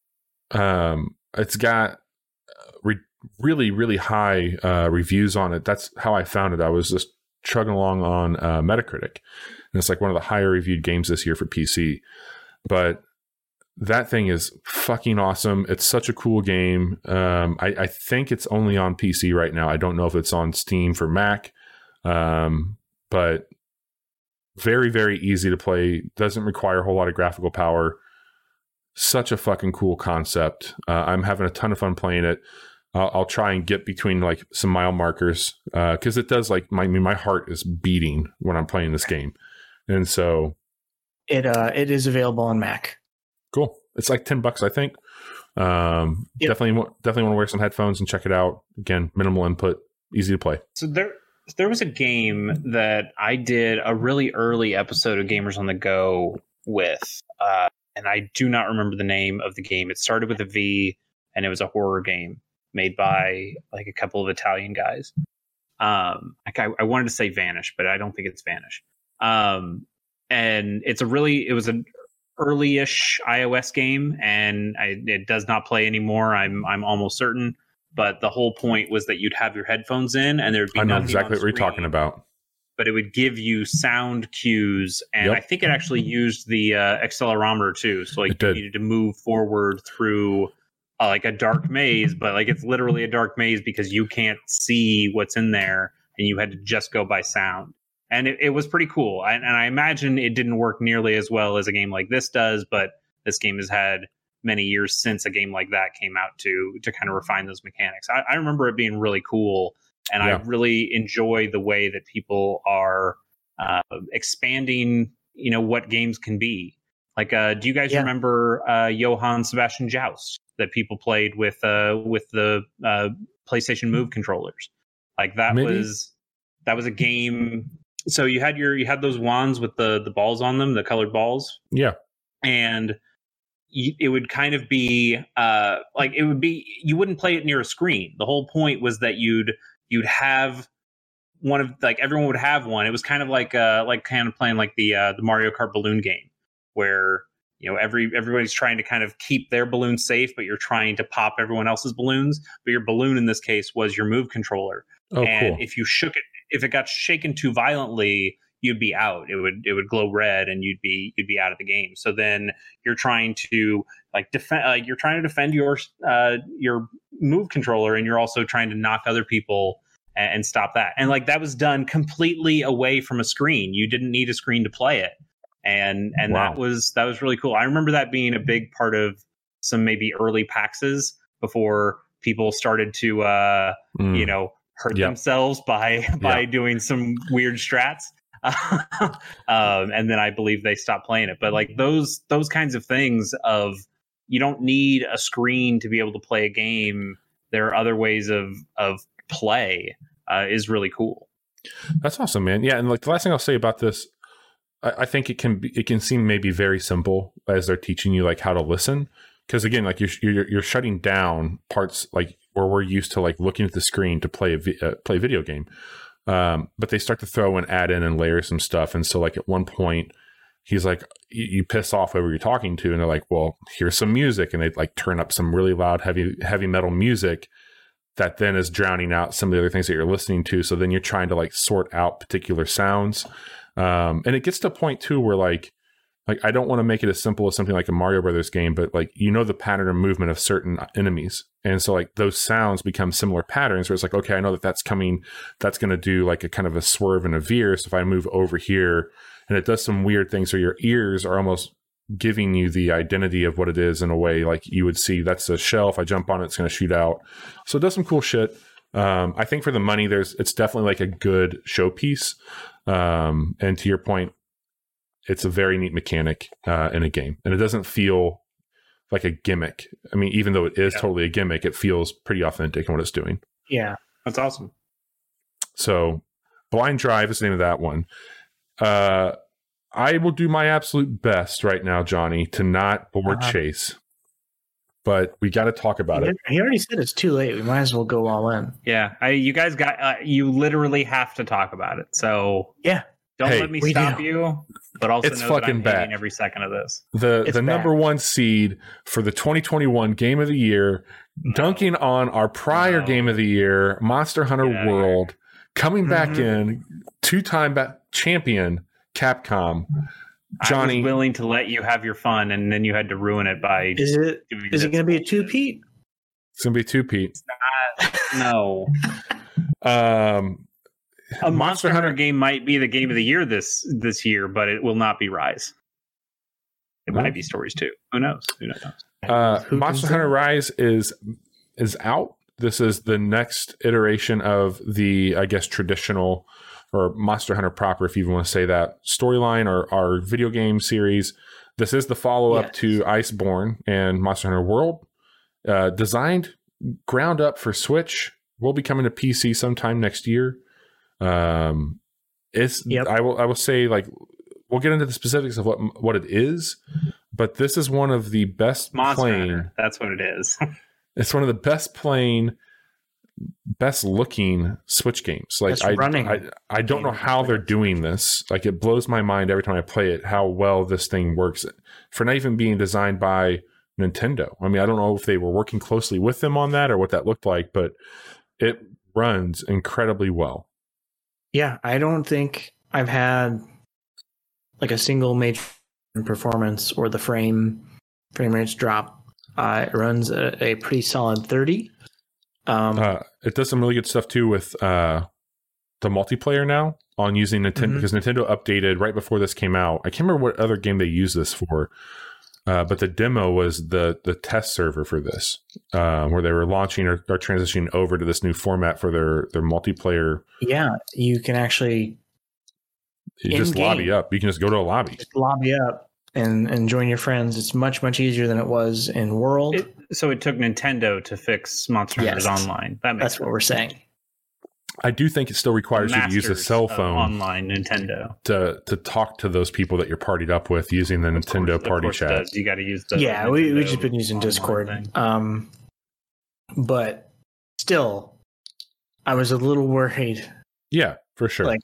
um, it's got uh, re- really really high uh, reviews on it that's how i found it i was just chugging along on uh, metacritic. And it's like one of the higher reviewed games this year for pc but that thing is fucking awesome. It's such a cool game. Um, I, I think it's only on pc right now. I don't know if it's on steam for mac. Um, but very very easy to play. Doesn't require a whole lot of graphical power. Such a fucking cool concept. Uh, I'm having a ton of fun playing it. I'll, I'll try and get between like some mile markers because it does like my I mean, my heart is beating when I'm playing this game, and so It uh it is available on Mac. cool. It's like ten bucks, I think. Um, Yep. definitely, definitely want to wear some headphones and check it out. Again, minimal input, easy to play. So there there was a game that I did a really early episode of Gamers on the Go with, uh, and I do not remember the name of the game. It started with a V, and it was a horror game made by like a couple of Italian guys. Um, I, I wanted to say Vanish, but I don't think it's Vanish. Um, and it's a really it was an early-ish iOS game, and I, it does not play anymore. I'm I'm almost certain but the whole point was that you'd have your headphones in and there'd be I know exactly what you're talking about. but it would give you sound cues and Yep. i think it actually used the uh, accelerometer too so like you needed to move forward through uh, like a dark maze but like it's literally a dark maze because you can't see what's in there and you had to just go by sound and it, it was pretty cool I, and i imagine it didn't work nearly as well as a game like this does but this game has had many years since a game like that came out to to kind of refine those mechanics. I, I remember it being really cool, and I really enjoy the way that people are uh, expanding. You know what games can be. Like, uh, do you guys Yeah. remember uh, Johann Sebastian Joust that people played with uh, with the uh, PlayStation Move controllers? Like that Maybe. was that was a game. So you had your you had those wands with the the balls on them, the colored balls, Yeah, and it would kind of be uh, like it would be you wouldn't play it near a screen. The whole point was that you'd you'd have one of like everyone would have one. It was kind of like uh like kind of playing like the uh, the Mario Kart balloon game where you know every everybody's trying to kind of keep their balloon safe, but you're trying to pop everyone else's balloons. But your balloon in this case was your move controller. Oh and cool. if you shook it if it got shaken too violently you'd be out. It would it would glow red and you'd be you'd be out of the game. So then you're trying to like defend like you're trying to defend your uh your move controller and you're also trying to knock other people and, and stop that. And like that was done completely away from a screen. You didn't need a screen to play it and and Wow. that was that was really cool i remember that being a big part of some maybe early paxes before people started to uh Mm. you know hurt Yep. themselves by by Yeah. doing some weird strats um, and then i believe they stopped playing it but like those those kinds of things of you don't need a screen to be able to play a game there are other ways of of play uh, is really cool That's awesome, man. Yeah, and like the last thing I'll say about this, I, think it can be, it can seem maybe very simple as they're teaching you like how to listen, because again, like you're, you're you're shutting down parts like where we're used to like looking at the screen to play a vi- uh, play a video game. Um, but they start to throw and add in and layer some stuff. And so, like at one point, he's like, you, you piss off whoever you're talking to, and they're like, well, here's some music, and they like turn up some really loud, heavy, heavy metal music that then is drowning out some of the other things that you're listening to. So then you're trying to like sort out particular sounds. Um, and it gets to a point too where like like I don't want to make it as simple as something like a Mario Brothers game, but like you know the pattern of movement of certain enemies, and so like those sounds become similar patterns. Where it's like, okay, I know that that's coming, that's going to do like a kind of a swerve and a veer. So if I move over here, and it does some weird things, so your ears are almost giving you the identity of what it is in a way like you would see that's a shell. If I jump on it, it's going to shoot out. So it does some cool shit. Um, I think for the money, there's it's definitely like a good showpiece. Um, and to your point, it's a very neat mechanic uh, in a game, and it doesn't feel like a gimmick. I mean, even though it is Yeah. totally a gimmick, it feels pretty authentic in what it's doing. Yeah. That's awesome. So, Blind Drive is the name of that one. Uh, I will do my absolute best right now, Johnny, to not board Uh-huh. chase, but we got to talk about it. He already said it's too late. We might as well go all in. Yeah, I, you guys got uh, you literally have to talk about it. So Yeah. don't Hey, let me stop do. you. But also It's know that I'm fucking bad. every second of this. The It's the bad. number one seed for the 2021 Game of the Year, dunking on our prior No. Game of the Year, Monster Hunter Get outta World, coming back Mhm. in, two time ba- champion Capcom. I Johnny, was willing to let you have your fun, and then you had to ruin it by. Is it doing is it going to be a two Pete? it's gonna be two Pete. No, Um, a Monster, Monster Hunter, Hunter- game might be the game of the year this this year, but it will not be Rise. It Well. might be Stories too. Who knows? Who knows? uh, Who Monster say? Hunter Rise is is out. This is the next iteration of the, I guess, traditional or Monster Hunter proper, if you even want to say that storyline or our video game series. This is the follow up Yes. to Iceborne and Monster Hunter World, uh, designed ground up for Switch. Will be coming to PC sometime next year. Um, it's Yep. I will I will say like we'll get into the specifics of what what it is, but this is one of the best Monster playing. Hunter. That's what it is. It's one of the best playing, best looking Switch games. Like I, running I, I don't know how they're doing this. Like it blows my mind every time I play it how well this thing works. For not even being designed by Nintendo. I mean, I don't know if they were working closely with them on that or what that looked like, but it runs incredibly well. Yeah, I don't think I've had like a single major performance or the frame frame rates drop. Uh, it runs a, a pretty solid thirty. Um, Uh, it does some really good stuff too with uh, the multiplayer now on using Nintendo Mhm. because Nintendo updated right before this came out. I can't remember what other game they used this for, uh, but the demo was the the test server for this, uh, where they were launching or, or transitioning over to this new format for their their multiplayer. yeah, you can actually You just In-game. lobby up. You can just go to a lobby. just lobby up and and join your friends. It's much much easier than it was in World. It, so it took Nintendo to fix Monster Yes. Hunters Online. That makes That's what we're saying. I do think it still requires you to use a cell phone online Nintendo. to to talk to those people that you're partied up with using the Of Nintendo course- of party course it chat. does. You got to use the yeah, we we Nintendo just been using Discord. thing. Um, but still, I was a little worried Yeah, for sure. Like-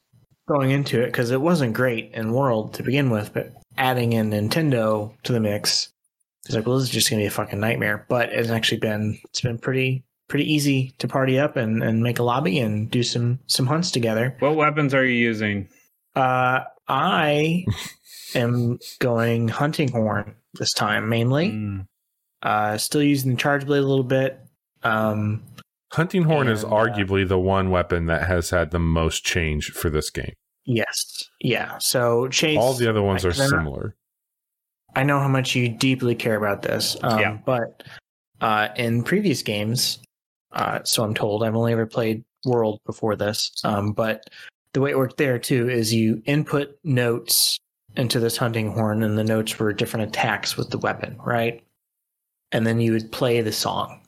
going into it because it wasn't great in World to begin with, but adding in Nintendo to the mix, it's like, well, this is just gonna be a fucking nightmare. But it's actually been it's been pretty pretty easy to party up and, and make a lobby and do some some hunts together. What weapons are you using? Uh, I am going hunting horn this time mainly. Mm. Uh, still using the charge blade a little bit. Um, Hunting horn is And, uh, arguably the one weapon that has had the most change for this game. yes, yeah. So chase. All the other ones are like, they're similar. I know how much you deeply care about this. Um, Yeah. But uh, in previous games, uh, so I'm told, I've only ever played World before this. Um, but the way it worked there too is you input notes into this hunting horn, and the notes were different attacks with the weapon, right? And then you would play the song.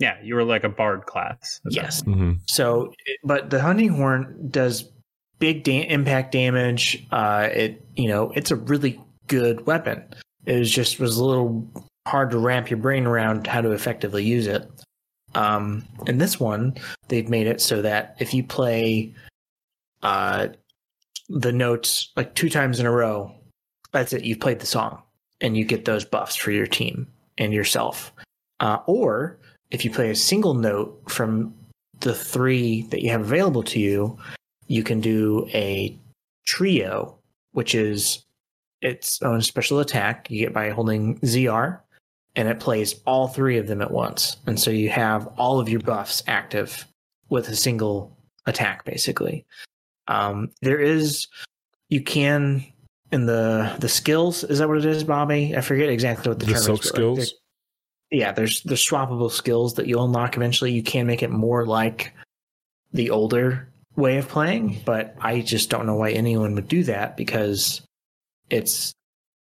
Yeah, you were like a bard class. Yes. hmm So, but the hunting horn does big da- impact damage. Uh, it you know it's a really good weapon. It was just was a little hard to ramp your brain around how to effectively use it. Um, in this one, they've made it so that if you play uh, the notes like two times in a row, that's it. You've played the song, and you get those buffs for your team and yourself. Uh, or if you play a single note from the three that you have available to you, you can do a trio, which is its own special attack you get by holding ZR, and it plays all three of them at once. And so you have all of your buffs active with a single attack, basically. Um, there is, you can in the the skills. Is that what it is, Bobby? I forget exactly what the, The term silk is. but, like, skills? yeah, there's there's swappable skills that you'll unlock eventually. You can make it more like the older way of playing, but I just don't know why anyone would do that because it's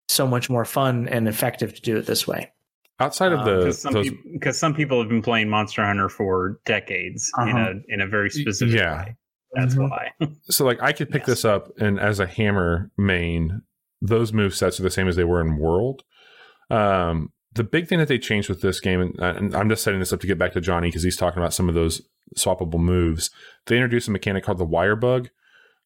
so much more fun and effective to do it this way. Outside of Um, the Because some, those, peop- some people have been playing Monster Hunter for decades in Uh-huh. a in a very specific yeah. way. That's Mhm. why. so like I could pick Yes. this up and as a hammer main, those move sets are the same as they were in World. Um, the big thing that they changed with this game, and, and I'm just setting this up to get back to Johnny because he's talking about some of those swappable moves. They introduced a mechanic called the wire bug,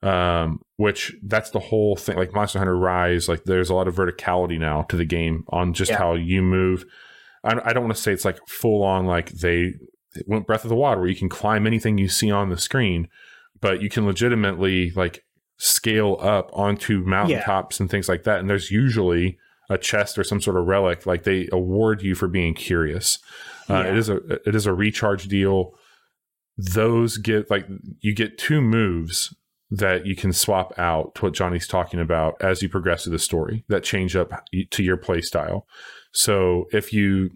um, which that's the whole thing. Like Monster Hunter Rise, like there's a lot of verticality now to the game on just Yeah. how you move. I, I don't want to say it's like full on like they went Breath of the Wild where you can climb anything you see on the screen, but you can legitimately like scale up onto mountaintops and things like that. And there's usually a chest or some sort of relic. Like they award you for being curious. Uh, Yeah. It is a it is a recharge deal. Those get like you get two moves that you can swap out to what Johnny's talking about as you progress through the story that change up to your play style. So if you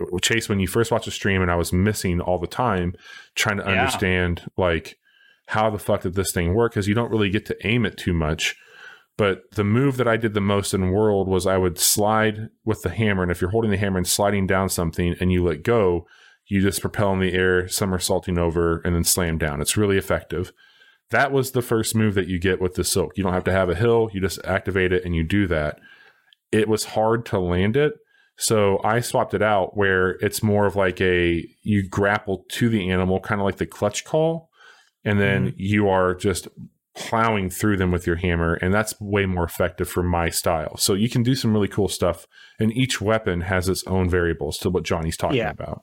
uh, Chase, when you first watched the stream and I was missing all the time trying to Yeah. understand like how the fuck did this thing work because you don't really get to aim it too much. But the move that I did the most in World was I would slide with the hammer, and if you're holding the hammer and sliding down something and you let go, you just propel in the air, somersaulting over, and then slam down. It's really effective. That was the first move that you get with the silk. You don't have to have a hill, you just activate it and you do that. It was hard to land it. So I swapped it out where it's more of like a you grapple to the animal, kind of like the clutch claw, and then you are just plowing through them with your hammer, and that's way more effective for my style. So you can do some really cool stuff, and each weapon has its own variables to what Johnny's talking Yeah. about.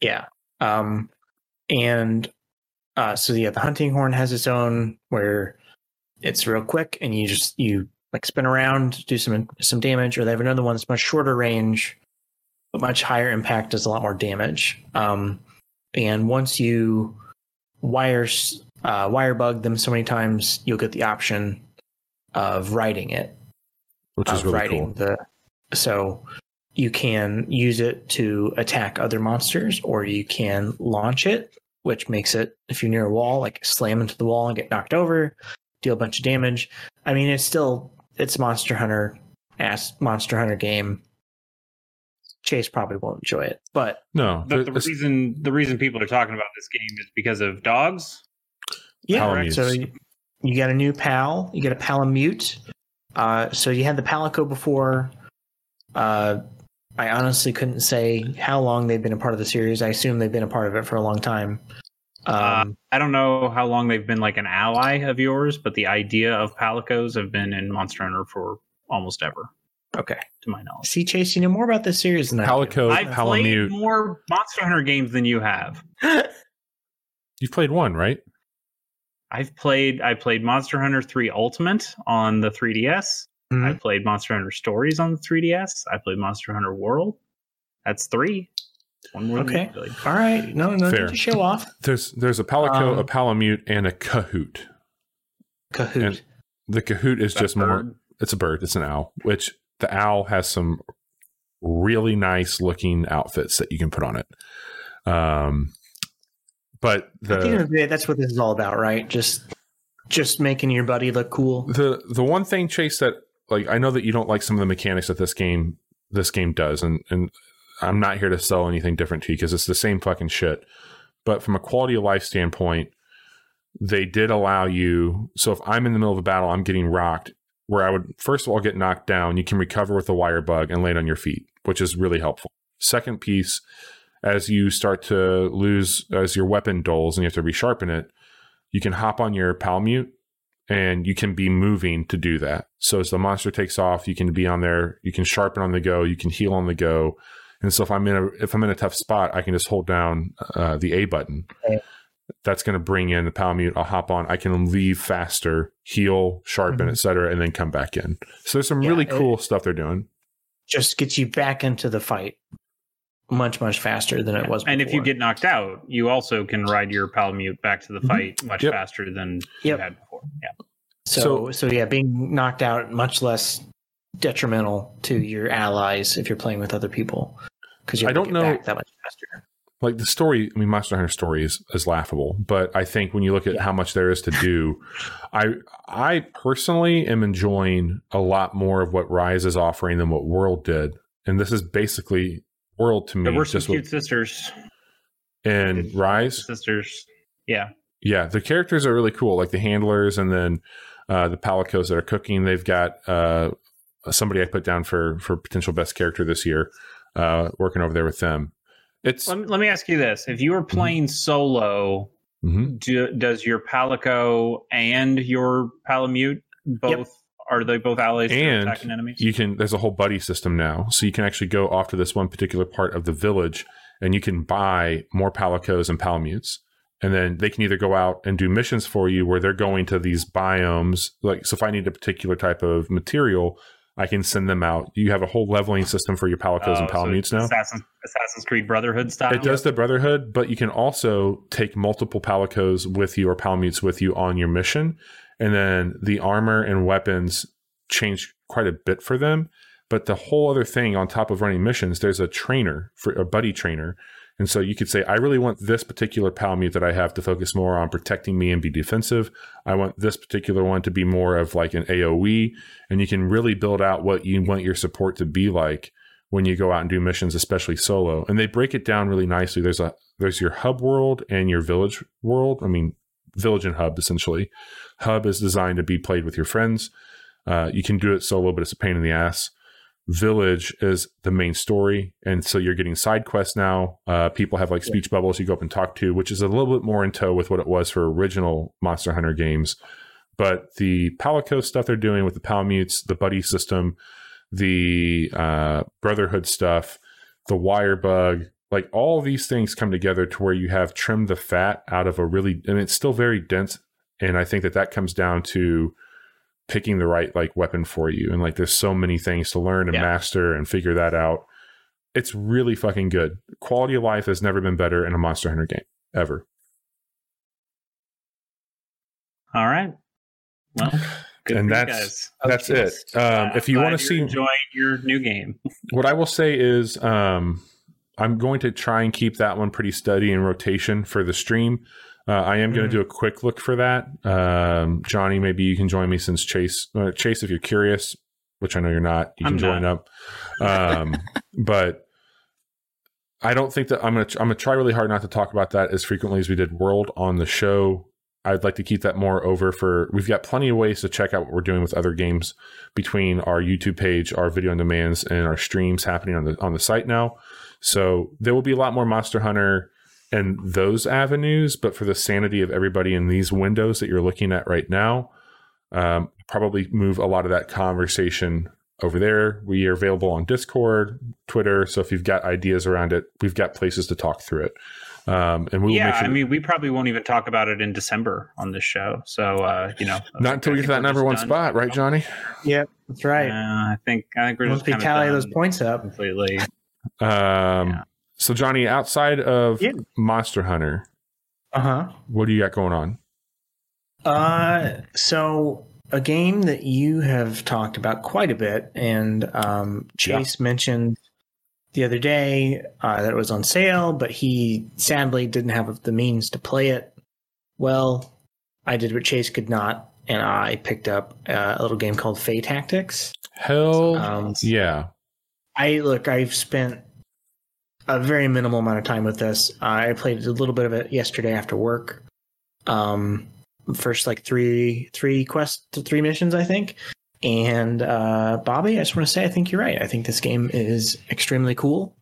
Yeah. Um, and uh, so yeah, the hunting horn has its own where it's real quick and you just you like spin around, do some some damage, or they have another one that's much shorter range, but much higher impact, does a lot more damage. Um, and once you wire uh, wire bug them so many times, you'll get the option of writing it Which is really cool. the so you can use it to attack other monsters or you can launch it which makes it if you're near a wall like slam into the wall and get knocked over deal a bunch of damage. I mean it's still it's monster hunter ass monster hunter game. Chase probably won't enjoy it but No, But the it's- reason the reason people are talking about this game is because of dogs. yeah Palamutes. so you, you got a new pal you get a palamute uh, so you had the palico before. Uh, i honestly couldn't say how long they've been a part of the series i assume they've been a part of it for a long time um, I don't know how long they've been like an ally of yours, but the idea of palicos have been in Monster Hunter for almost ever, okay to my knowledge. see chase you know more about this series than I do. Palico, I've played Palamute. more Monster Hunter games than you have. You've played one, right? I've played I played Monster Hunter 3 Ultimate on the 3DS. Mhm. I played Monster Hunter Stories on the 3DS. I played Monster Hunter World. That's three. One more Okay. than you all right no no Fair. need to show off There's there's a Palico, Um, a Palamute, and a Cohoot. cohoot And- The Cohoot is That just more. bird. It's a bird. It's an owl. Which the owl has some really nice looking outfits that you can put on it. Um, but At the end of the day, that's what this is all about right just just making your buddy look cool the the one thing Chase that like I know that you don't like some of the mechanics that this game this game does, and and I'm not here to sell anything different to you because it's the same fucking shit. But from a quality of life standpoint, they did allow you. So if I'm in the middle of a battle, I'm getting rocked. Where I would first of all get knocked down, you can recover with a wire bug and land on your feet, which is really helpful. Second piece as you start to lose as your weapon dulls and you have to resharpen it, you can hop on your Palamute and you can be moving to do that. So as the monster takes off, you can be on there, you can sharpen on the go, you can heal on the go. And so if I'm in a if I'm in a tough spot, I can just hold down uh, the A button. Okay. That's going to bring in the Palamute. I'll hop on. I can leave faster, heal, sharpen, Mhm. etc., and then come back in. So there's some Yeah, really cool stuff they're doing. Just gets you back into the fight much much faster than it was. And if you get knocked out, you also can ride your Palamute back to the Mhm. fight much Yep. faster than Yep. you had before. Yeah. so so yeah, being knocked out much less detrimental to your allies if you're playing with other people because you I don't know- that much faster. like the story i mean monster hunter story is, is laughable but i think when you look at Yeah. how much there is to do i i personally am enjoying a lot more of what rise is offering than what world did and this is basically world to me There were some just cute with, sisters. and rise Sisters. Yeah. yeah the characters are really cool like the handlers and then uh the palicos that are cooking they've got uh somebody i put down for for potential best character this year uh working over there with them it's Let me, let me ask you this: If you were playing solo, Mhm. do, does your Palico and your Palamute both are they both allies And attacking enemies? you can there's a whole buddy system now so you can actually go off to this one particular part of the village and you can buy more palicos and palamutes and then they can either go out and do missions for you where they're going to these biomes like so if i need a particular type of material i can send them out you have a whole leveling system for your palicos and Oh, so now Assassin's, Assassin's Creed Brotherhood style. it does the Brotherhood, but you can also take multiple Palicos with you or Palamutes with you on your mission. And then the armor and weapons change quite a bit for them. But the whole other thing on top of running missions, there's a trainer for a buddy trainer. And so you could say, I really want this particular Palamute that I have to focus more on protecting me and be defensive. I want this particular one to be more of like an AoE. And you can really build out what you want your support to be like when you go out and do missions, especially solo. And they break it down really nicely. There's a there's your hub world and your village world. I mean, village and hub essentially. Hub is designed to be played with your friends. Uh, you can do it solo, but it's a pain in the ass. Village is the main story, and so you're getting side quests now. Uh, people have like speech bubbles you go up and talk to, which is a little bit more in tow with what it was for original Monster Hunter games. But the Palico stuff they're doing with the Palamutes, the buddy system, the uh, Brotherhood stuff, the wire bug, like all these things come together to where you have trimmed the fat out of a really, and it's still very dense. And I think that that comes down to picking the right like weapon for you. And like there's so many things to learn and Yeah. master and figure that out. It's really fucking good. Quality of life has never been better in a Monster Hunter game ever. All right. Well, good And that's- guys. That's it. Um, if you want to see enjoying your new game, what I will say is um, I'm going to try and keep that one pretty steady in rotation for the stream. Uh, I am going to do a quick look for that. Um, Johnny, maybe you can join me since Chase, uh, Chase, if you're curious, which I know you're not, you can I'm join up. Um, but I don't think that I'm going to, I'm going to try really hard not to talk about that as frequently as we did World on the show. I'd like to keep that more over for, we've got plenty of ways to check out what we're doing with other games between our YouTube page, our video on demands, and our streams happening on the on the site now. So there will be a lot more Monster Hunter and those avenues, but for the sanity of everybody in these windows that you're looking at right now, um, probably move a lot of that conversation over there. We are available on Discord, Twitter. So if you've got ideas around it, we've got places to talk through it. Um, and we will yeah, make sure I mean, we probably won't even talk about it in December on this show. So, uh, you know, not until we get to that number one just spot, right, Johnny? Yep, that's right. Uh, I think I think we're Once just we kind tally those points up, completely. Um, Yeah. So Johnny, outside of Yeah. Monster Hunter, uh huh. what do you got going on? Uh, so a game that you have talked about quite a bit, and um, Chase mentioned the other day uh, that it was on sale, but he sadly didn't have the means to play it. Well, I did what Chase could not, and I picked up uh, a little game called Fae Tactics. Hell Um, yeah. I look, I've spent a very minimal amount of time with this. I played a little bit of it yesterday after work. Um, first like three three quests, three missions, I think. And uh, Bobby, I just want to say, I think you're right. I think this game is extremely cool.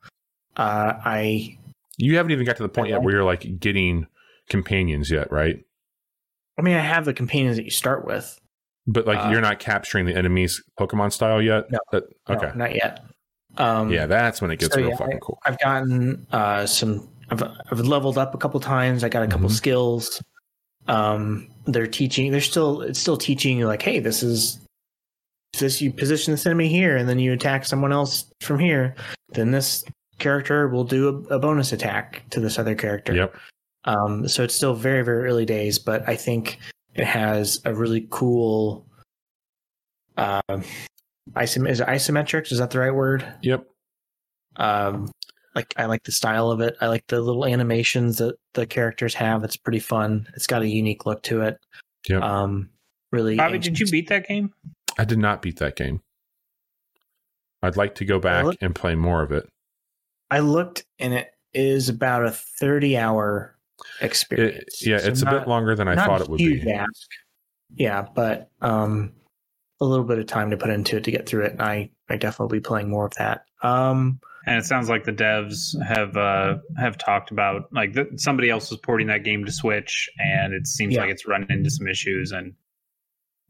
Uh, I You haven't even got to the point yet where you're like getting companions yet, right? I mean, I have the companions that you start with. But like Uh, you're not capturing the enemies Pokemon style yet. No. That- No, okay. not yet. Um, yeah, that's when it gets so, real yeah, fucking cool. I've gotten uh, some. I've, I've leveled up a couple times. I got a couple Mhm. skills. Um, they're teaching. They're still. It's still teaching you like, hey, this is this. You position this enemy here, and then you attack someone else from here. Then this character will do a, a bonus attack to this other character. Yep. Um, so it's still very very early days, but I think it has a really cool. Um, isom- is it isometrics? Is that the right word? Yep. um like i like the style of it i like the little animations that the characters have it's pretty fun it's got a unique look to it Yep. um really Bobby, did you beat that game? I did not beat that game. I'd like to go back look- and play more of it. i looked and it is about a 30 hour It- experience yeah, So it's a bit longer than I thought it would huge be. ask. yeah but um a little bit of time to put into it to get through it and i i definitely be playing more of that um And it sounds like the devs have uh, have talked about like th- somebody else was porting that game to Switch, and it seems Yeah. like it's running into some issues. And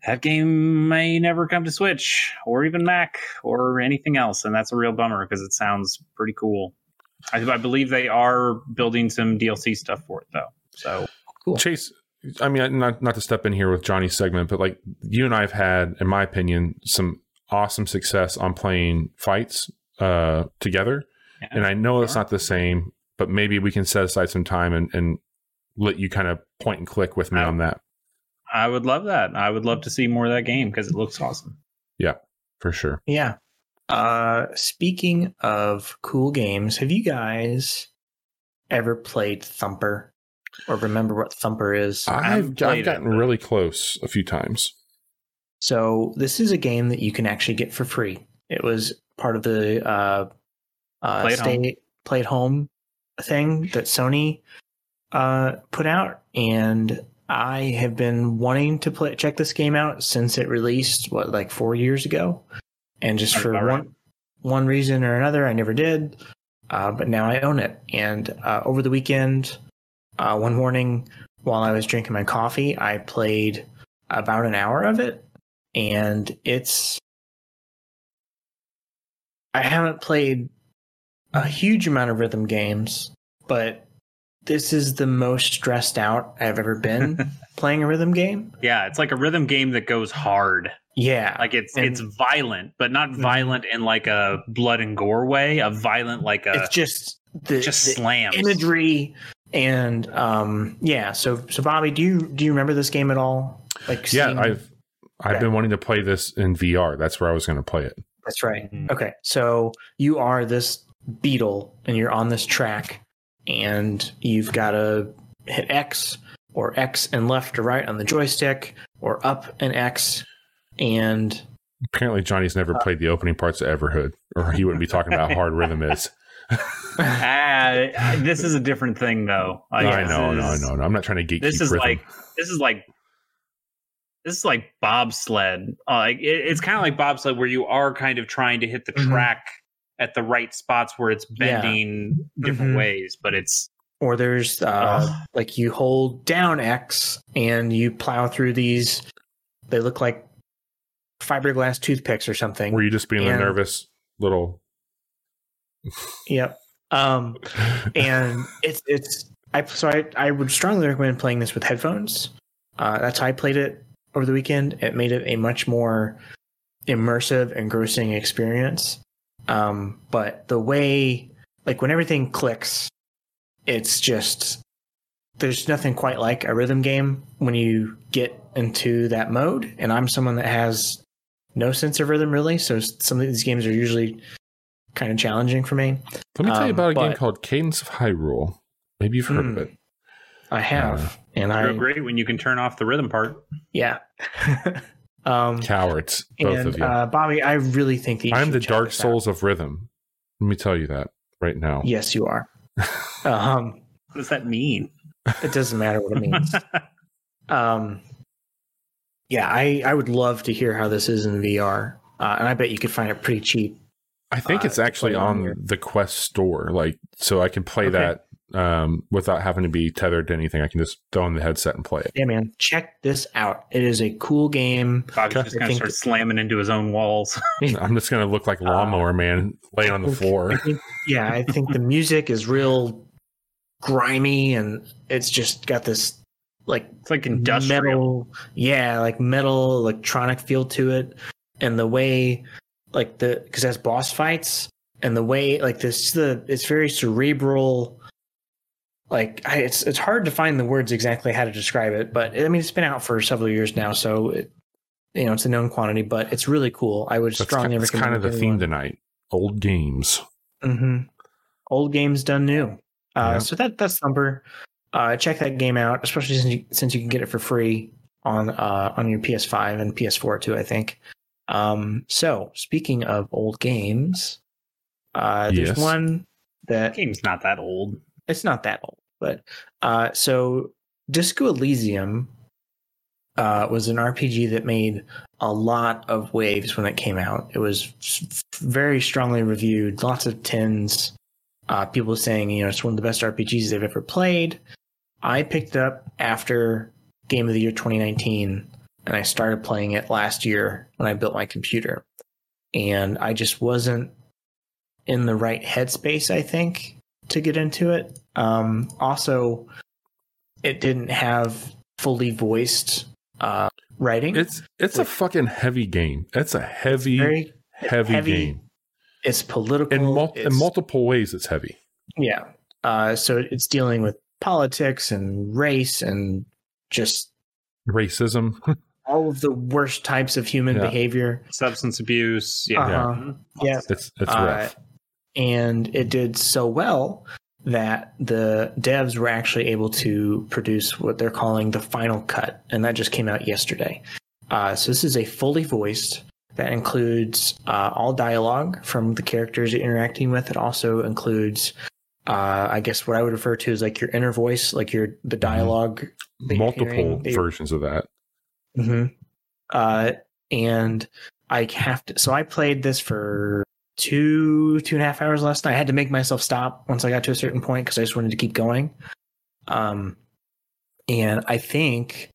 that game may never come to Switch or even Mac or anything else, and that's a real bummer because it sounds pretty cool. I, I believe they are building some DLC stuff for it though. So Cool. Chase, I mean, not not to step in here with Johnny's segment, but like you and I have had, in my opinion, some awesome success on playing fights uh, together. yeah. And I know it's not the same, but maybe we can set aside some time and, and let you kind of point and click with me I- on that I would love that. I would love to see more of that game because it looks awesome. Yeah, for sure. Yeah. Uh, speaking of cool games, have you guys ever played Thumper or remember what Thumper is? I've, I've played it, gotten really close a few times. So this is a game that you can actually get for free. It was part of the uh, uh, Play at home. stay play at home thing that Sony uh, put out, and I have been wanting to play check this game out since it released. What like four years ago, and just Sounds for one right. one reason or another, I never did. Uh, but now I own it, and uh, over the weekend, uh, one morning while I was drinking my coffee, I played about an hour of it and it's I haven't played a huge amount of rhythm games, but this is the most stressed out I've ever been playing a rhythm game. Yeah, it's like a rhythm game that goes hard. Yeah. Like it's And- it's violent, but not violent in like a blood and gore way. A violent like a it's just the, just the slams. imagery and um yeah, so so Bobby, do you do you remember this game at all? Like Yeah, seeing- I've I've Okay. been wanting to play this in VR. That's where I was going to play it. That's right. Mhm. Okay. So you are this beetle and you're on this track and you've got to hit X or X and left or right on the joystick or up and X. And Apparently, Johnny's never played the opening parts of Everhood, or he wouldn't be talking about how hard rhythm is. Ah, this is a different thing though. Like, I this know, no, is- no, no. I'm not trying to gatekeep This is rhythm. like this is like this is like bobsled. Uh, like it, it's kind of like bobsled where you are kind of trying to hit the Mhm. track at the right spots where it's Yeah. bending different Mhm. ways, but it's or there's uh, Ugh. like you hold down X and you plow through these. They look like fiberglass toothpicks or something. Were you just being a nervous little? Yep. Um, and it's it's I so I I would strongly recommend playing this with headphones. Uh, that's how I played it over the weekend. It made it a much more immersive, engrossing experience. Um, but the way, like when everything clicks, it's just there's nothing quite like a rhythm game when you get into that mode. And I'm someone that has no sense of rhythm really, so some of these games are usually kind of challenging for me. Let me tell you Um, about a game called Cadence of Hyrule. Maybe you've heard of Hmm. it. I have, and real I great when you can turn off the rhythm part. yeah. um, Cowards, both and of you. uh, Bobby, I really think that you I'm the Dark this out. Souls of rhythm. Let me tell you that right now. Yes, you are. um, What does that mean? it doesn't matter what it means. um, yeah, I I would love to hear how this is in VR, uh, and I bet you could find it pretty cheap. I think Uh, it's actually on on here. the Quest store, like so I can play Okay. that um, without having to be tethered to anything. I can just throw in the headset and play it. Yeah, man, check this out. It is a cool game. Bobby's Okay. just I gonna think- start slamming into his own walls. I'm just gonna look like lawnmower man laying on the floor. I think, yeah, I think the music is real grimy and it's just got this like It's like industrial. metal yeah like metal electronic feel to it and the way like the because that's boss fights and the way like this the it's very cerebral like I, it's it's hard to find the words exactly how to describe it but i mean it's been out for several years now so it you know it's a known quantity but it's really cool i would That's, strongly that's recommend kind of the theme tonight. Old games. Mm hmm Old games done new. Uh, Yeah. So that that's Thumper. Uh, check that game out, especially since you, since you can get it for free on uh, on your PS5 and PS4 too. I think. Um, so speaking of old games, uh, there's Yes. one That that game's not that old. it's not that old, but uh, so Disco Elysium uh, was an RPG that made a lot of waves when it came out. It was s- very strongly reviewed, lots of tens. Uh, people saying, you know, it's one of the best RPGs they've ever played. I picked up after Game of the Year 2019, and I started playing it last year when I built my computer. And I just wasn't in the right headspace, I think, to get into it. Um, also, it didn't have fully voiced uh, writing. It's it's a fucking heavy game. It's a heavy, very heavy, heavy. game. it's political. In, mul- in multiple ways, it's heavy. Yeah. Uh, so it's dealing with politics and race and just Racism. all of the worst types of human Yeah. behavior. Substance abuse. Yeah. Uh-huh. Yeah. It's it's Uh, rough. and it did so well that the devs were actually able to produce what they're calling the final cut, and that just came out yesterday. Uh, so this is a fully voiced that includes uh, all dialogue from the characters you're interacting with. It also includes, uh, I guess, what I would refer to as like your inner voice, like your the dialogue. that you're Multiple hearing, versions of that. Hmm Uh, and I have to. So I played this for two two and a half hours last night. I had to make myself stop once I got to a certain point because I just wanted to keep going. Um, and I think,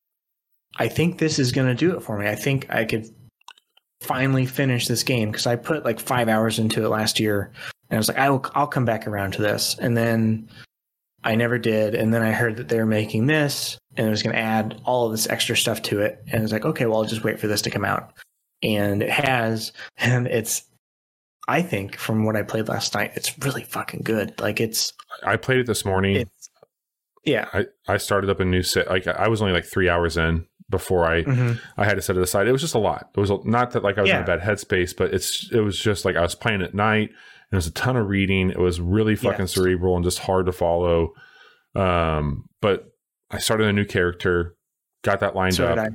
I think this is going to do it for me. I think I could finally finish this game because I put like five hours into it last year, and I was like, I will, I'll come back around to this, and then I never did. And then I heard that they were making this and it was going to add all of this extra stuff to it. And it was like, okay, well, I'll just wait for this to come out. And it has. And it's, I think from what I played last night, it's really fucking good. Like it's, I played it this morning. yeah. I, I started up a new set. Like I was only like three hours in before I Mhm. I had to set it aside. It was just a lot. It was a, not that like I was in a bad headspace, but it's it was just like I was playing at night. And it was a ton of reading. It was really fucking Yes. cerebral and just hard to follow. Um, but I started a new character, got that lined So up. did I.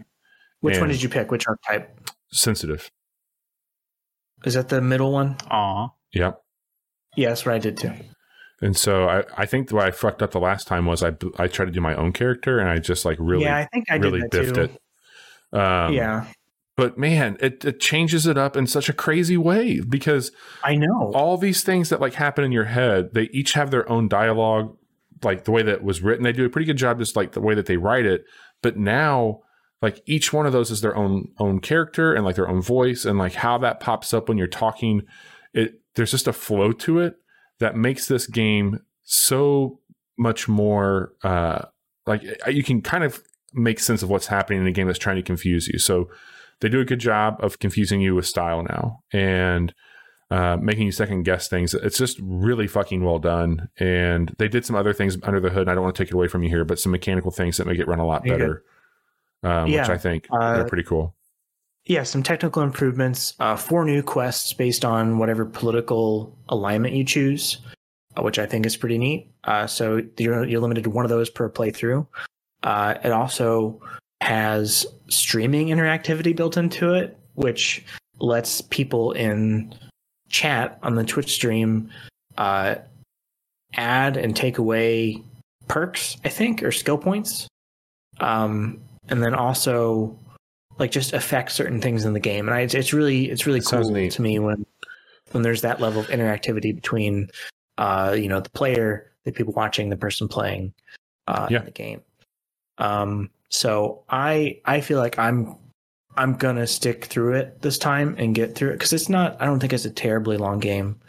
Which one did you pick? Which archetype? Sensitive. Is that the middle one? Aw. Yep. Yeah, that's what I did too. And so I, I think what I fucked up the last time was I I tried to do my own character and I just like really yeah, I think I really did biffed too. it. Um, yeah, But man, it, it changes it up in such a crazy way because I know. all these things that like happen in your head, they each have their own dialogue, like the way that was written. They do a pretty good job, just like the way that they write it. But now, like each one of those is their own own character and like their own voice, and like how that pops up when you're talking. It there's just a flow to it that makes this game so much more uh like you can kind of make sense of what's happening in a game that's trying to confuse you. So they do a good job of confusing you with style now and uh, making you second guess things. It's just really fucking well done. And they did some other things under the hood. And I don't want to take it away from you here, but some mechanical things that make it run a lot better, um, which I think Uh, are pretty cool. Yeah, some technical improvements. Uh, four new quests based on whatever political alignment you choose, uh, which I think is pretty neat. Uh, so you're you're limited to one of those per playthrough. Uh, it also has streaming interactivity built into it, which lets people in chat on the Twitch stream uh, add and take away perks, I think, or skill points. Um, and then also like just affect certain things in the game. And I, it's, it's really it's really cool to me when when there's that level of interactivity between uh, you know, the player, the people watching, the person playing uh, Yeah. in the game. Um, so I I feel like I'm I'm gonna stick through it this time and get through it because it's not. I don't think it's a terribly long game.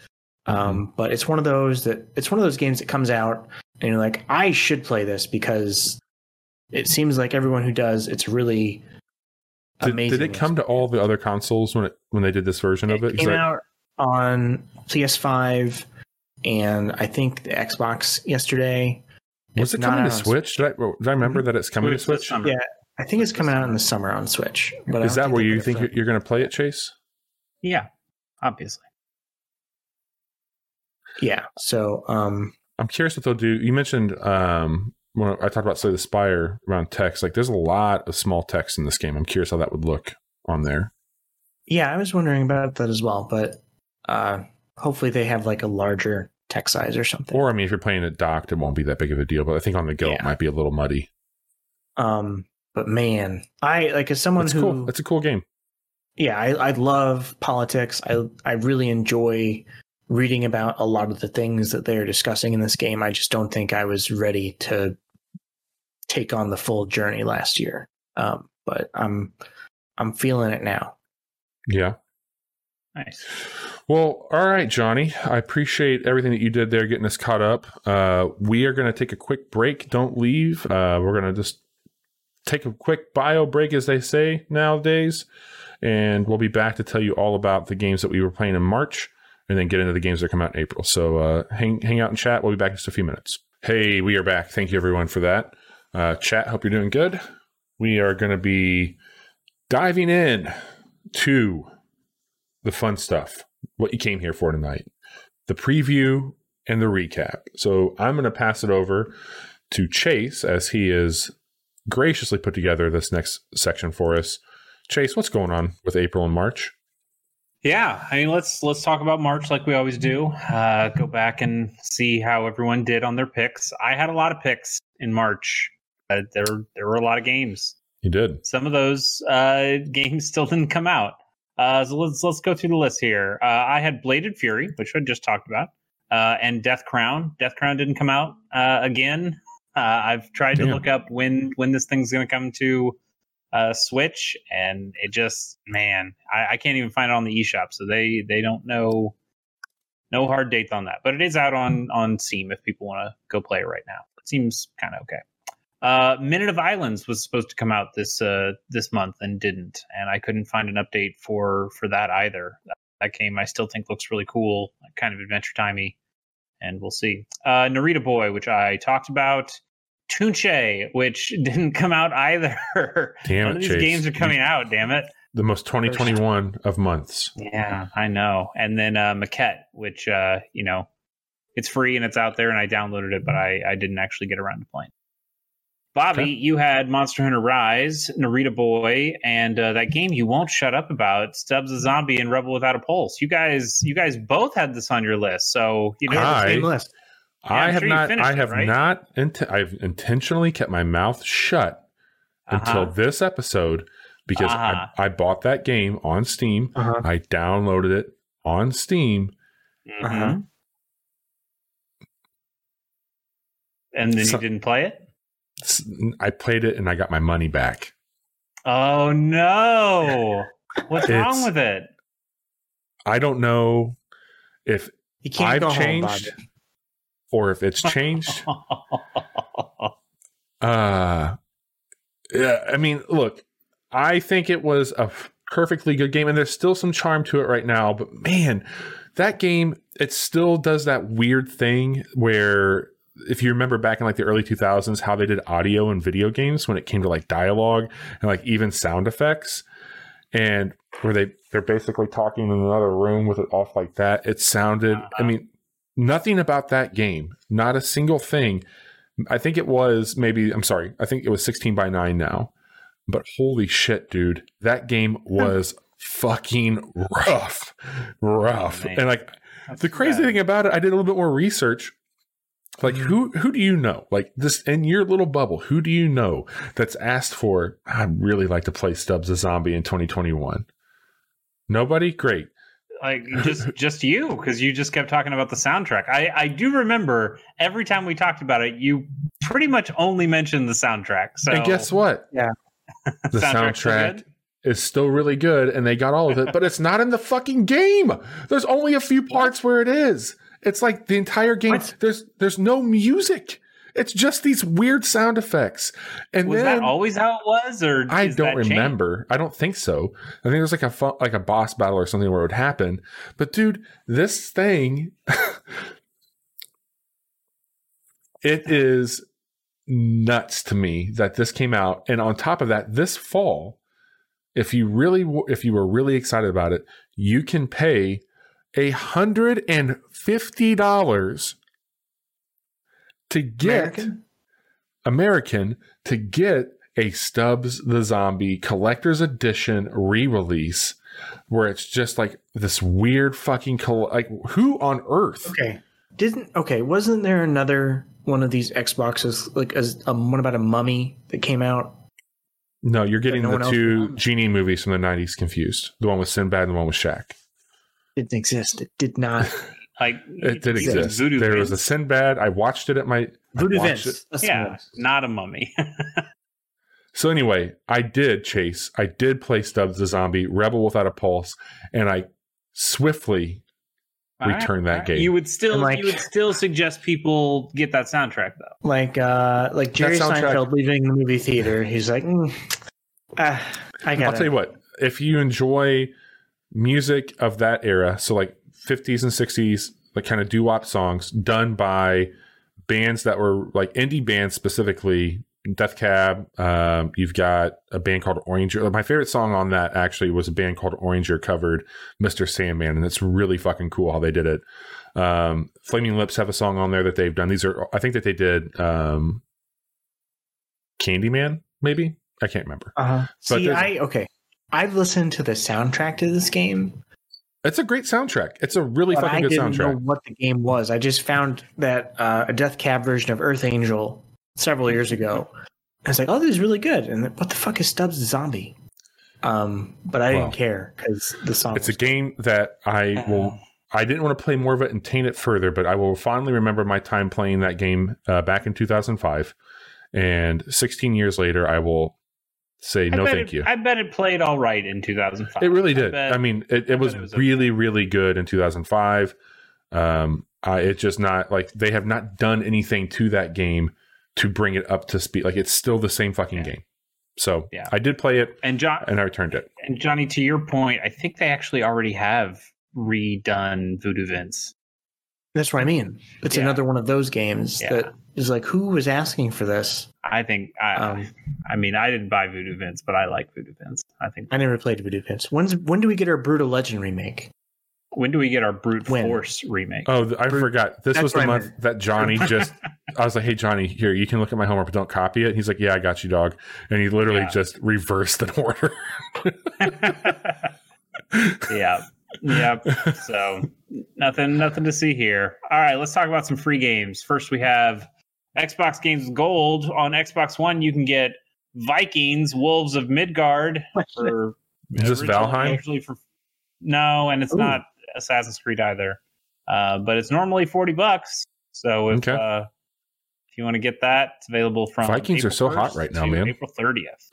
Um, but it's one of those that it's one of those games that comes out and you're like, I should play this because it seems like everyone who does, it's really Did, amazing. did it come to all the other consoles when it when they did this version of it? came I- out on PS5 and I think the Xbox yesterday. was It's it coming to Switch? Did I, did I remember that it's coming to Switch? summer. Yeah, I think it's coming out in the summer on Switch. But Is that where you think you're, you're going to play it, Chase? Yeah, obviously. Yeah. So, um, I'm curious what they'll do. You mentioned um, when I talked about Slay the Spire around text. Like, there's a lot of small text in this game. I'm curious how that would look on there. yeah, I was wondering about that as well. But uh, hopefully they have like a larger text size or something. Or, I mean, if you're playing it docked, it won't be that big of a deal. But I think on the go, it might be a little muddy. Um, but man, I like as someone It's who cool. It's a cool game. yeah, I, I love politics. I I really enjoy reading about a lot of the things that they're discussing in this game. I just don't think I was ready to take on the full journey last year. Um, but I'm I'm feeling it now. Yeah. Nice. Well, all right, Johnny. I appreciate everything that you did there, getting us caught up. Uh, we are going to take a quick break. Don't leave. Uh, we're going to just take a quick bio break, as they say nowadays, and we'll be back to tell you all about the games that we were playing in March, and then get into the games that come out in April. So uh, hang hang out and chat. We'll be back in just a few minutes. Hey, we are back. Thank you everyone for that. Uh, chat. Hope you're doing good. We are going to be diving in to the fun stuff what you came here for tonight the preview and the recap. So I'm going to pass it over to Chase as he is graciously put together this next section for us. Chase, what's going on with April and March? Yeah, I mean let's let's talk about March like we always do. Uh, go back and see how everyone did on their picks. I had a lot of picks in March. Uh, there there were a lot of games. You did. Some of those uh, games still didn't come out. Uh, so let's let's go through the list here. Uh, I had Bladed Fury, which I just talked about, uh, and Death Crown. Death Crown didn't come out uh, again. Uh, I've tried to look up when when this thing's going to come to uh, Switch, and it just man, I, I can't even find it on the eShop. So they they don't know no hard date on that, but it is out on on Steam if people want to go play it right now. It seems kind of okay. Uh, Minute of Islands was supposed to come out this uh, this month and didn't, and I couldn't find an update for for that either. That game I still think looks really cool, kind of adventure timey, and we'll see. Uh, Narita Boy, which I talked about, Tunche, which didn't come out either. Damn None it, of these Chase. games are coming out. Damn it. The most 2021 of months. Yeah, I know. And then uh, Maquette, which uh, you know, it's free and it's out there, and I downloaded it, but I, I didn't actually get around to playing. Bobby, Okay. you had Monster Hunter Rise, Narita Boy, and uh, that game you won't shut up about, Stubbs the Zombie and Rebel Without a Pulse. You guys, you guys both had this on your list, so you know. I- Same list. Yeah, I have sure not. finished I it, have right? not. Int- I've intentionally kept my mouth shut until Uh-huh. this episode because Uh-huh. I, I bought that game on Steam. Uh-huh. I downloaded it on Steam. Mhm. Uh-huh. And then So- you didn't play it. S- I played it and I got my money back. Oh no! What's It's- wrong with it? I don't know if You can't I've changed home, or if it's changed. uh yeah, I mean, look, I think it was a perfectly good game and there's still some charm to it right now, but man, that game it still does that weird thing where if you remember back in like the early 2000s how they did audio and video games when it came to like dialogue and like even sound effects. And where they they're basically talking in another room with it off like that. It sounded i uh-huh. mean nothing about that game. Not a single thing. I think it was maybe i'm sorry i think it was 16 by 9 now. But holy shit dude that game hmm. was fucking rough. Rough. Man. and like the crazy bad. thing about it, I did a little bit more research. Like mm-hmm. who who do you know? Like this in your little bubble, who do you know that's asked for? I'd really like to play Stubbs a zombie in 2021. Nobody? Great. like just just you because you just kept talking about the soundtrack. I I do remember every time we talked about it, you pretty much only mentioned the soundtrack. So and guess what? Yeah. the soundtrack is still really good, and they got all of it, but it's not in the fucking game. There's only a few parts where it is. It's like the entire game. What? There's there's no music. It's just these weird sound effects. And was then that always how it was, or I don't that changed? remember. I don't think so. I think there's like a like a boss battle or something where it would happen. But dude, this thing, it is nuts to me that this came out. And on top of that, this fall, if you really if you were really excited about it, you can pay a hundred and fifty dollars to get. American? American to get a Stubbs the Zombie Collector's Edition re-release where it's just like this weird fucking col- like who on earth? Okay. Didn't okay? Wasn't there another one of these Xboxes like as um, one about a mummy that came out? No, you're getting no the two genie movies from the 90s confused. The one with Sinbad and the one with Shaq. Didn't exist. It did not. Like It did it's exist. Voodoo there was a Sinbad. I watched it at my Voodoo watched Vince. it. That's what it yeah, not a mummy. So anyway, I did chase. I did play Stubbs the Zombie, Rebel Without a Pulse, and I swiftly returned Return that all right. game. You would still like- you would still suggest people get that soundtrack though. Like uh like Jerry Seinfeld leaving the movie theater. He's like, mm, ah, I got I'll tell you what, if you enjoy music of that era, so like 50s and 60s, like kind of doo wop songs done by bands that were like indie bands specifically, Death Cab, um, you've got a band called Oranger. My favorite song on that actually was a band called Oranger covered Mr. Sandman, and it's really fucking cool how they did it. Um, Flaming Lips have a song on there that they've done. These are, I think that they did um, Candyman, maybe? I can't remember. Uh-huh. But See, I okay. I've listened to the soundtrack to this game, It's a great soundtrack. It's a really fucking I good didn't know soundtrack. what the game was. I just found that uh, a Death Cab version of Earth Angel several years ago. I was like, "Oh, this is really good." And then, what the fuck is Stubbs Zombie? Um, but I didn't care because the song. It's a game that I will. I didn't want to play more of it and taint it further, but I will fondly remember my time playing that game uh, back in 2005. And 16 years later, I will say I no, thank it, you. I bet it played all right in 2005. It really I did. bet- I, mean, it, I it was, it was okay. really, really good in 2005. Um, I, it's just not like they have not done anything to that game to bring it up to speed. Like it's still the same fucking Yeah. game. So Yeah. I did play it and John and I returned it. and Johnny, to your point, I think they actually already have redone Voodoo Vince. That's what I mean. It's Yeah. another one of those games Yeah. that is like, who was asking for this? I think I Um, I mean I didn't buy Voodoo Vince, but I like Voodoo Vince. I think I never played Voodoo Vince. When's when do we get our Brutal Legend remake? when do we get our Brute When? Force remake? Oh, I Brute- forgot. This was the what month meant. that Johnny just. I was like, "Hey, Johnny, here you can look at my homework, but don't copy it." He's like, "Yeah, I got you, dog," and he literally Yeah. just reversed an order. yeah. Yep. So nothing nothing to see here. All right, let's talk about some free games. First we have Xbox Games Gold. On Xbox One, you can get Vikings, Wolves of Midgard for Is this Valheim? Actually for no, and it's Ooh. not Assassin's Creed either. Uh, but it's normally 40 bucks. So if Okay. uh, if you want to get that, it's available from Vikings are April so hot right now, man. April 30th.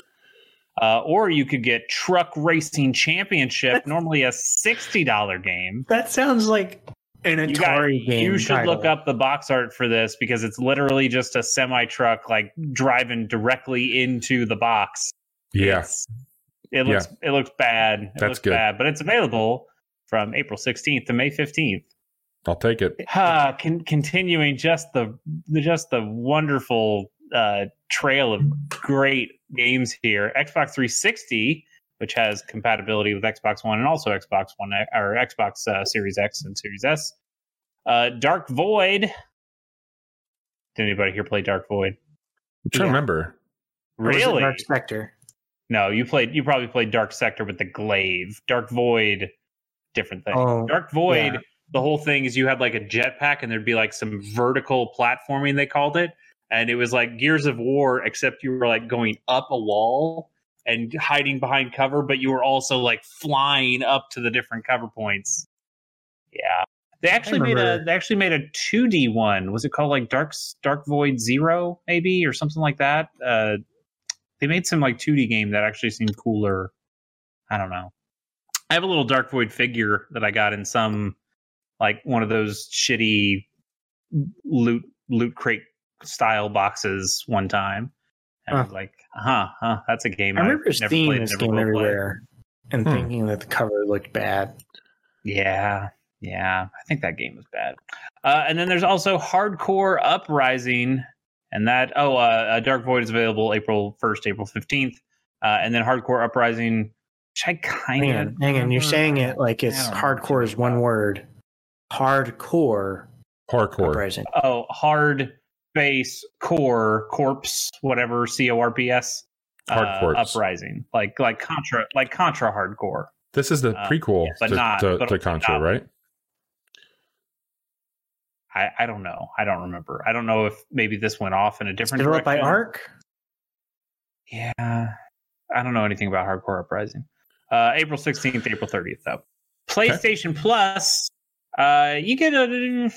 Uh, or you could get Truck Racing Championship, normally a $60 game. That sounds like an You, got- Atari game. you should look up the box art for this because it's literally just a semi truck like driving directly into the box. Yeah, it looks it looks bad. It That's looks good. bad, but it's available from April 16th to May 15th. I'll take it. Ah, con- continuing just the the- just the wonderful uh, trail of great games here. Xbox 360, which has compatibility with Xbox One and also Xbox One or Xbox uh, Series X and Series S. Uh, Dark Void. Did anybody here play Dark Void? I'm trying Yeah. to remember. Or Really? Dark Spectre. No, you played. You probably played Dark Sector with the glaive. Dark Void, different thing. Oh, Dark Void. yeah. The whole thing is you had like a jetpack, and there'd be like some vertical platforming. They called it, and it was like Gears of War, except you were like going up a wall and hiding behind cover, but you were also like flying up to the different cover points. Yeah. They actually made a they actually made a 2D one. Was it called like Dark Dark Void Zero maybe or something like that? Uh, they made some like 2D game that actually seemed cooler. I don't know. I have a little Dark Void figure that I got in some like one of those shitty loot loot crate style boxes one time. And Huh. I was like, huh, huh, that's a game I I've remember never seeing played, this never game will play. everywhere and Hmm. thinking that the cover looked bad. Yeah, yeah. I think that game was bad. Uh, and then there's also Hardcore Uprising, and that oh, uh, uh, Dark Void is available April 1st, April 15th, uh, and then Hardcore Uprising, which I kind Hang of on, hang on. You're saying it like it's I don't know hardcore is one word. Hardcore Hardcore. uprising. Oh, hard base core corpse, whatever C O R P S. Hard uh, uprising, like like Contra, like Contra hardcore. This is the Uh, prequel yeah, but to, not- to, but to Contra, not- right? I, I don't know. I don't remember. I don't know if maybe this went off in a It's different developed by direction. Arc. Yeah, I don't know anything about Hardcore Uprising. Uh, April sixteenth, April thirtieth, though. PlayStation Plus. Uh, you get a.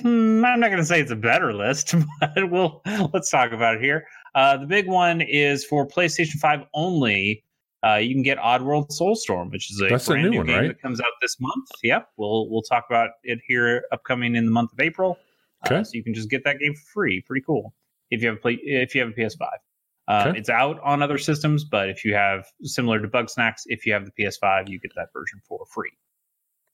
hmm, I'm not going to say it's a better list, but we'll let's talk about it here. Uh, the big one is for PlayStation Five only. Uh, you can get Oddworld Soulstorm, which is a That's a brand new new one, game right? that comes out this month. Yep, we'll we'll talk about it here upcoming in the month of April. Uh, Okay. so you can just get that game for free. Pretty cool if you have a play if you have a PS5. Um, Okay. It's out on other systems, but if you have similar to Bugsnax, if you have the PS5, you get that version for free.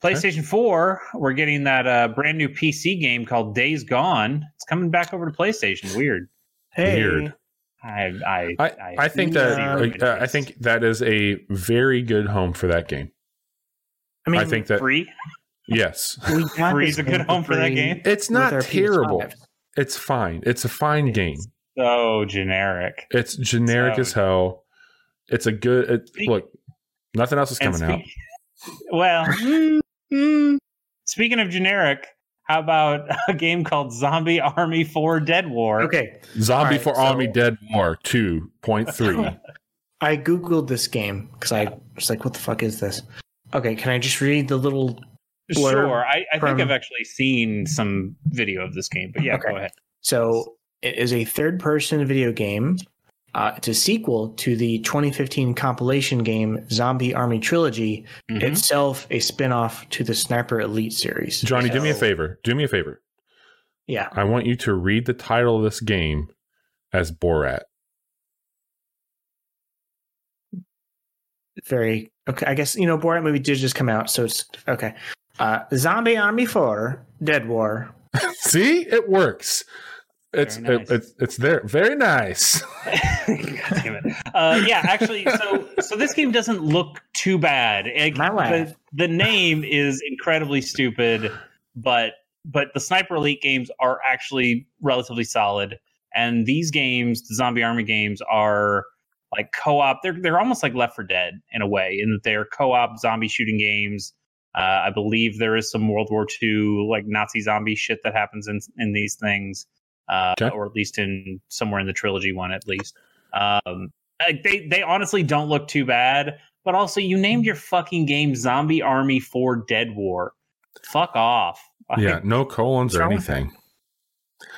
PlayStation 4, we're getting that uh, brand new PC game called Days Gone. It's coming back over to PlayStation. Weird. Hey, Weird. I I I, I think that uh, I think that is a very good home for that game. I mean, I think that free. yes, we got Free is a good home for that game. it's not terrible. PS5. It's fine. It's a fine game. So generic. It's generic So- as hell. It's a good it, Speak- look. Nothing else is And coming out. Well, mm, speaking of generic, how about a game called Zombie Army 4 Dead War? Okay, Zombie Alright, for so- Army Dead War two point three. I googled this game because I was like, "What the fuck is this?" Okay, can I just read the little? blurb Sure. I, I think I've actually seen some video of this game, but yeah, Okay. go ahead. So it is a third-person video game. Uh, it's a sequel to the 2015 compilation game Zombie Army Trilogy, Mhm. itself a spin-off to the Sniper Elite series. Johnny, do me a favor. Do me a favor. Yeah. I want you to read the title of this game as Borat. very okay. I guess you know Borat movie did just come out, so it's okay. Uh, Zombie Army Four, Dead War. See, it works. It's Very it, it's it's there. Very nice. God damn it. Uh, yeah, actually, so so this game doesn't look too bad. Like, My wife. the, the name is incredibly stupid, but but the Sniper Elite games are actually relatively solid. And these games, the Zombie Army games, are like co-op. They're they're almost like Left 4 Dead in a way, in that they're co-op zombie shooting games. Uh, I believe there is some World War II like Nazi zombie shit that happens in in these things, uh, Okay. or at least in somewhere in the trilogy one at least. Um, they they honestly don't look too bad, but also you named your fucking game Zombie Army 4 Dead War. Fuck off. yeah, no colons or anything.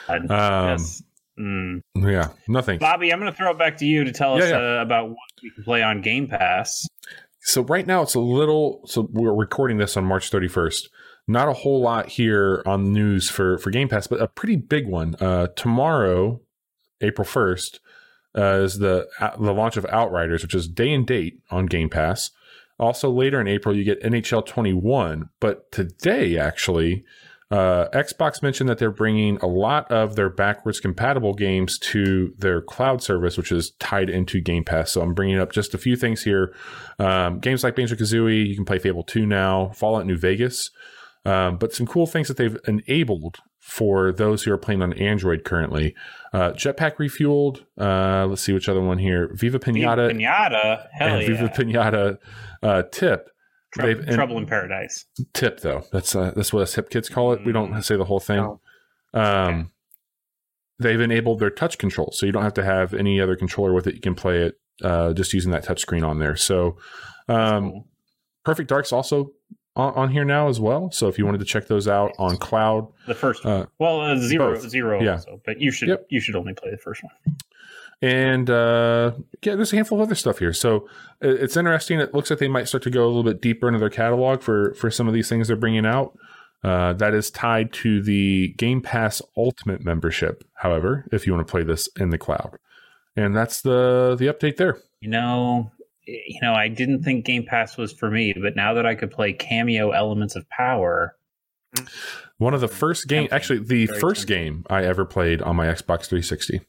Um, yes. Mm. yeah, nothing. Bobby, I'm going to throw it back to you to tell us Yeah, yeah. Uh, about what we can play on Game Pass. So right now it's a little. So we're recording this on March 31st. Not a whole lot here on the news for for Game Pass, but a pretty big one. Uh, tomorrow, April 1st, uh, is the uh, the launch of Outriders, which is day and date on Game Pass. Also later in April, you get NHL 21. But today, actually, uh, Xbox mentioned that they're bringing a lot of their backwards compatible games to their cloud service, which is tied into Game Pass. So I'm bringing up just a few things here. Um, games like Banjo Kazooie, you can play Fable 2 now, Fallout New Vegas. Um, but some cool things that they've enabled for those who are playing on Android currently. Uh, Jetpac Refuelled. Uh, let's see which other one here. Viva Pinata Pinata. Hell and yeah. Viva Pinata uh, Tip. Trou- they've- Trouble in Paradise. Tip though. That's uh, that's what us hip kids call it. We don't say the whole thing. No. Um, they've enabled their touch control, so you don't have to have any other controller with it. You can play it uh, just using that touch screen on there. So, um, Cool. Perfect Dark's also on, on here now as well. So if you wanted to check those out on cloud, The first uh, well, uh, zero, zero Yeah. also, but you should Yep. you should only play the first one. and uh, yeah, there's a handful of other stuff here. So it's interesting. It looks like they might start to go a little bit deeper into their catalog for for some of these things they're bringing out. Uh, that is tied to the Game Pass Ultimate membership. However, if you want to play this in the cloud, and that's the the update there. You know, you know, I didn't think Game Pass was for me, but now that I could play Kameo Elements of Power, One of the first game, actually, the first game I ever played on my Xbox 360.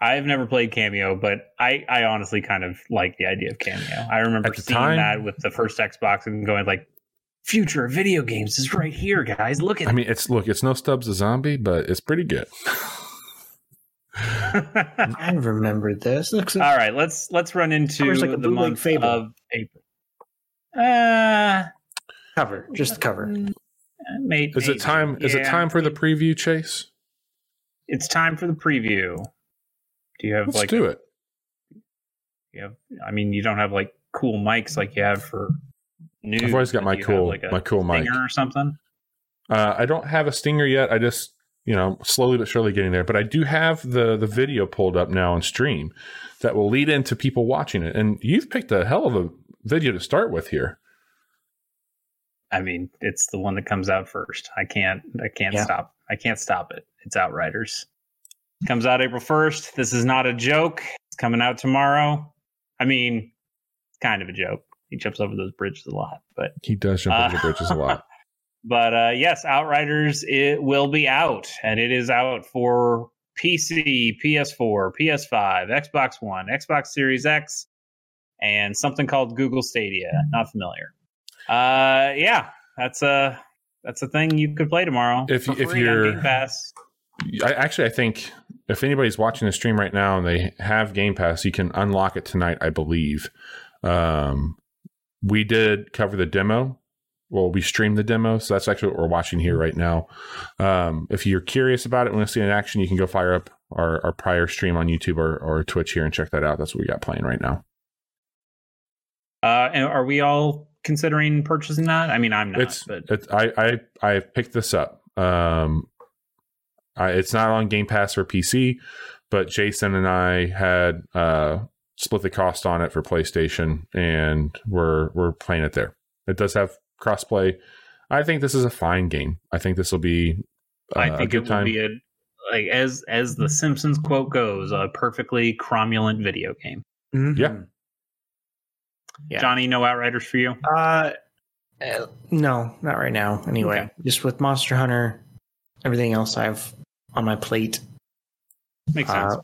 I've never played Kameo, but I, I honestly kind of like the idea of Kameo. I remember the seeing time- that with the first Xbox and going like, "Future of video games is right here, guys. Look at I mean, it's look, it's no Stubbs a zombie, but it's pretty good. it." I remember this. Looks All right, let's let's run into Covers like the bootleg month Fable. of April. Uh, cover, just the cover. may, Is maybe. it time? Is it time for the preview, Chase? It's time for the preview. Do you have Let's like do it. you have? I mean, you don't have like cool mics like you have for news. I've always got my do you have, cool, like my cool mic. or something. Uh, I don't have a stinger yet. I just, you know, slowly but surely getting there. But I do have the the video pulled up now on stream that will lead into people watching it. And you've picked a hell of a video to start with here. I mean, it's the one that comes out first. I can't. I can't Yeah. stop. I can't stop it. It's Outriders. Comes out April first. This is not a joke. It's coming out tomorrow. I mean, it's kind of a joke. He jumps over those bridges a lot, but He does jump over Uh, the bridges a lot. But uh, yes, Outriders it will be out, and it is out for PC, PS4, PS5, Xbox One, Xbox Series X, and something called Google Stadia. Not familiar. Uh, yeah, that's a that's a thing you could play tomorrow. If- if you're- Game Pass. I actually I think if anybody's watching the stream right now and they have Game Pass, you can unlock it tonight, I believe. Um, we did cover the demo. Well, we streamed the demo, so that's actually what we're watching here right now. Um, if you're curious about it, want to see it in action, you can go fire up our, our prior stream on YouTube or, or Twitch here and check that out. That's what we got playing right now. Uh, and are we all considering purchasing that? I mean, I'm not, it's but it's I I I picked this up. Um, I, it's not on Game Pass for PC, but Jason and I had uh split the cost on it for PlayStation, and we're we're playing it there. It does have crossplay. I think this is a fine game. I think this will be uh, I a think good it will time. be a like as as the Simpsons quote goes, a perfectly cromulent video game. Mhm. Yeah. Yeah. Johnny, no Outriders for you. Uh, uh, no, not right now. Anyway, Okay. just with Monster Hunter, everything else I've on my plate Makes sense. uh,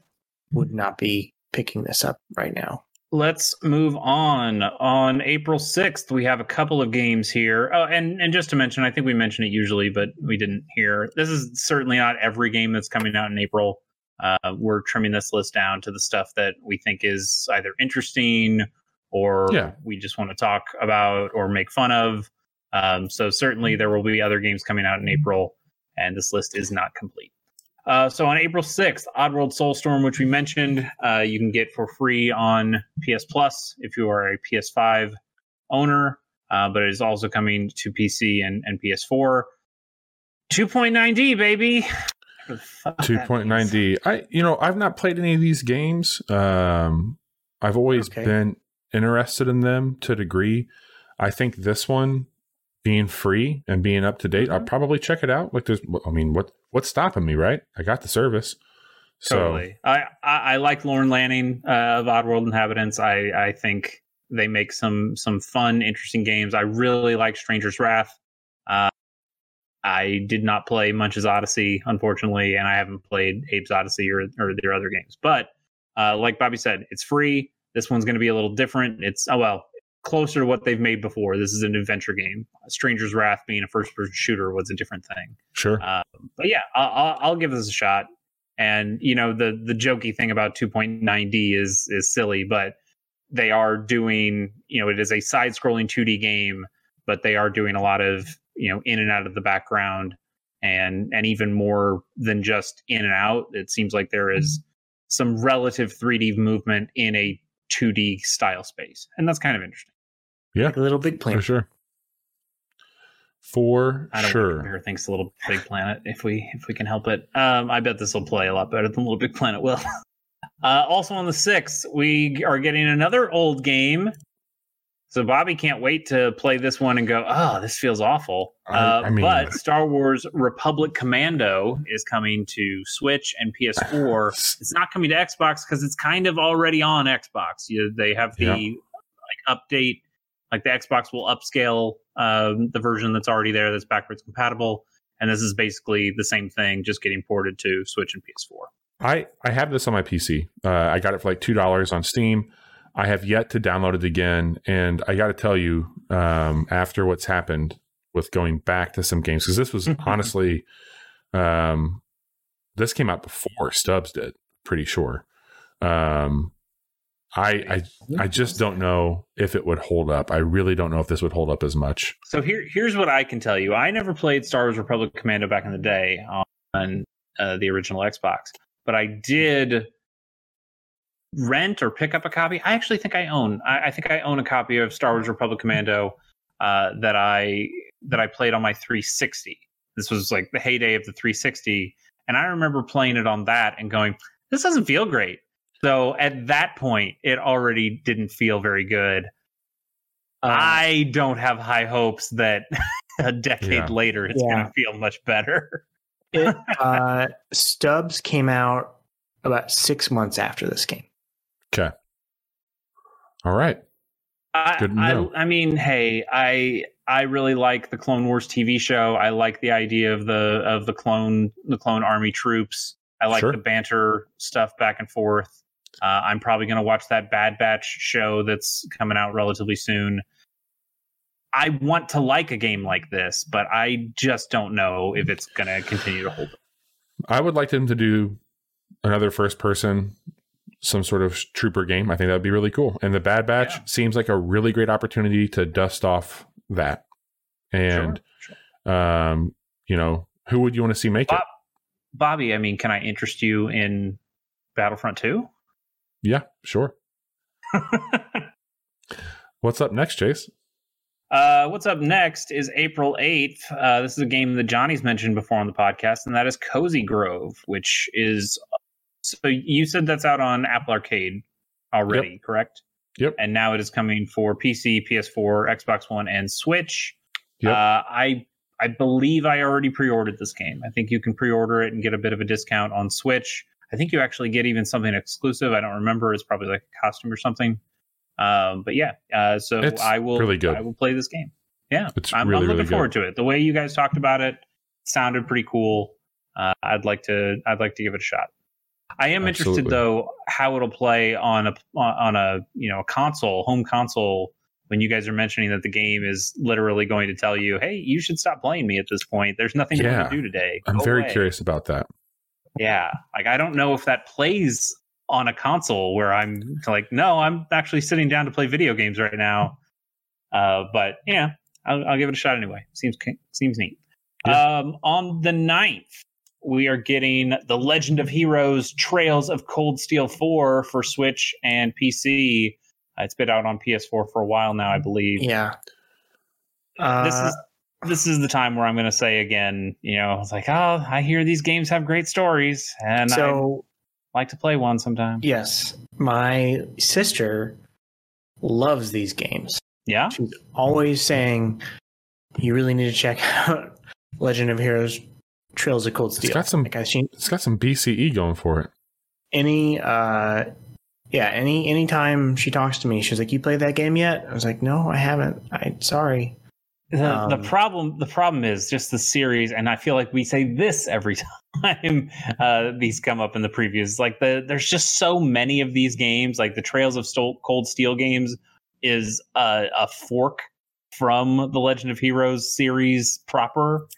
would not be picking this up right now. Let's move on. On April 6th, we have a couple of games here. Oh, and, and just to mention, I think we mention it usually, but we didn't here. This is certainly not every game that's coming out in April. Uh, we're trimming this list down to the stuff that we think is either interesting or Yeah. we just want to talk about or make fun of. Um, so certainly there will be other games coming out in April, and this list is not complete. Uh, so on April 6th, Oddworld Soulstorm, which we mentioned, uh, you can get for free on PS Plus if you are a PS5 owner, uh, but it is also coming to PC and, and PS4. 2.9D, baby. Whatever the fuck that Two point nine means. D. I you know I've not played any of these games. Um, I've always Okay. been interested in them to a degree. I think this one being free and being up to date, I'll Mhm. probably check it out. Like there's, I mean, what what's stopping me, right? I got the service, so Totally. I, I, I like Lorne Lanning uh, of Oddworld Inhabitants. I, I think they make some some fun, interesting games. I really like Stranger's Wrath. Uh, I did not play Munch's Oddysee, unfortunately, and I haven't played Abe's Oddysee or, or their other games. But uh, like Bobby said, it's free. This one's going to be a little different. It's oh well, closer to what they've made before. This is an adventure game. Stranger's Wrath being a first-person shooter was a different thing sure. Um, but yeah, I'll, I'll, I'll give this a shot. And you know, the the jokey thing about 2.9D is is silly, but they are doing you know it is a side scrolling 2D game, but they are doing a lot of you know in and out of the background, and and even more than just in and out. It seems like there is some relative 3D movement in a 2D style space, and that's kind of interesting. Yeah, a little big planet for sure. For I don't sure. compare things to Little Big Planet if we if we can help it. Um, I bet this will play a lot better than Little Big Planet will. uh, also on the sixth, we are getting another old game. So Bobby can't wait to play this one and go, oh, this feels awful. Uh, I mean- but Star Wars Republic Commando is coming to Switch and PS4. it's not coming to Xbox because it's kind of already on Xbox. You, they have the Yeah. like update, like the Xbox will upscale um, the version that's already there that's backwards compatible, and this is basically the same thing, just getting ported to Switch and PS4. I I have this on my PC. Uh, I got it for like two dollars on Steam. I have yet to download it again, and I got to tell you, um, after what's happened with going back to some games, because this was honestly, um, this came out before Stubbs did. Pretty sure. Um, I I I just don't know if it would hold up. I really don't know if this would hold up as much. So here, here's what I can tell you. I never played Star Wars Republic Commando back in the day on uh, the original Xbox, but I did rent or pick up a copy. I actually think I own. I, I think I own a copy of Star Wars Republic Commando uh, that I that I played on my 360. This was like the heyday of the 360, and I remember playing it on that and going, "This doesn't feel great." So at that point, it already didn't feel very good. Uh, I don't have high hopes that a decade Yeah. later it's Yeah. going to feel much better. it, uh, Stubbs came out about six months after this game. Okay. All right. I, Good to I, know. I mean, hey, I I really like the Clone Wars TV show. I like the idea of the of the clone the clone army troops. I like Sure. the banter stuff back and forth. Uh, I'm probably going to watch that Bad Batch show that's coming out relatively soon. I want to like a game like this, but I just don't know if it's going to continue to hold up. I would like them to do another first person, some sort of trooper game. I think that'd be really cool. And the Bad Batch Yeah. seems like a really great opportunity to dust off that. And, Sure, um, you know, who would you want to see make it? Bobby, I mean, can I interest you in Battlefront 2? Yeah, sure. What's up next, Chase? Uh, what's up next is April 8th. Uh, this is a game that Johnny's mentioned before on the podcast, and that is Cozy Grove, which is. So you said that's out on Apple Arcade already, correct? Yep. And now it is coming for PC, PS4, Xbox One, and Switch. Yep. Uh, I I believe I already pre-ordered this game. I think you can pre-order it and get a bit of a discount on Switch. I think you actually get even something exclusive. I don't remember. It's probably like a costume or something. Um, but yeah, uh, so It's I will really good. I will play this game. Yeah, It's I'm, really, I'm looking really forward to it. The way you guys talked about it sounded pretty cool. Uh, I'd like to I'd like to give it a shot. I am interested though how it'll play on a on a you know a console, home console. When you guys are mentioning that the game is literally going to tell you, "Hey, you should stop playing me at this point. There's nothing Yeah. to do today." I'm Go very away." curious about that. Yeah, like I don't know if that plays on a console where I'm like, no, I'm actually sitting down to play video games right now. Uh, but yeah, I'll, I'll give it a shot anyway. Seems seems neat. Yeah. Um, on the 9th, we are getting the Legend of Heroes: Trails of Cold Steel 4 for Switch and PC. Uh, it's been out on PS4 for a while now, I believe Yeah. Uh, this is this is the time where I'm going to say again, you know, it's like, oh, I hear these games have great stories, and so I like to play one sometime. yes, my sister loves these games. Yeah, She's always saying, "You really need to check out Legend of Heroes: Trails of Cold It's Steel." got some like seen it's got some BCE going for it. any uh yeah any anytime she talks to me she's like you played that game yet i was like no i haven't i sorry the, the Um, problem the problem is just the series, and I feel like we say this every time uh, these come up in the previews. Like the there's just so many of these games. Like the Trails of Stol- Cold Steel games is a, a fork from the Legend of Heroes series proper.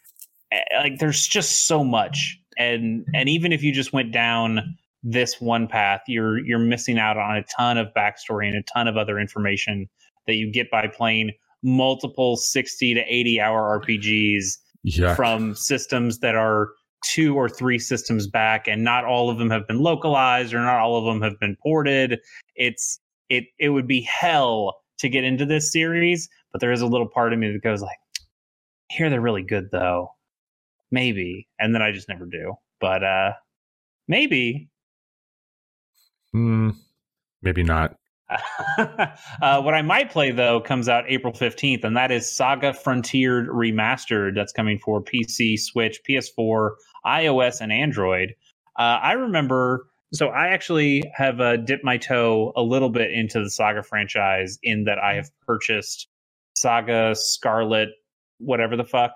Eh, Like there's just so much, and and even if you just went down this one path, you're you're missing out on a ton of backstory and a ton of other information that you get by playing multiple 60 to 80 hour RPGs Yeah. from systems that are two or three systems back and not all of them have been localized or not all of them have been ported it's it it would be hell to get into this series but there is a little part of me that goes like here they're really good though. Maybe. And then I just never do. But uh maybe. Hmm. maybe not. uh, what I might play though comes out April 15th, and that is Saga Frontier Remastered. That's coming for PC, Switch, PS4, iOS, and Android. Uh, I remember, so I actually have uh, dipped my toe a little bit into the Saga franchise in that I have purchased Saga Scarlet, whatever the fuck,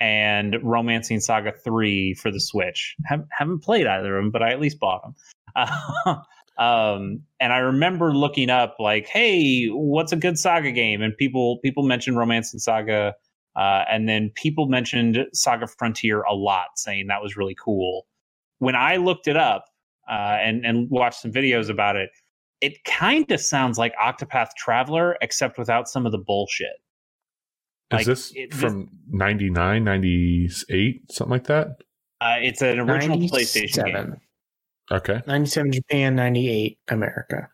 and Romancing Saga 3 for the Switch. Haven't, haven't played either of them, but I at least bought them. Um, and I remember looking up like, hey, what's a good saga game? And people people mentioned Romancing Saga, uh, and then people mentioned Saga Frontier a lot, saying that was really cool. When I looked it up uh, and and watched some videos about it, it kind of sounds like Octopath Traveler, except without some of the bullshit. Is this it, from 99, 98, something like that? Uh, it's an original PlayStation game. Okay. 97 Japan, 98 America.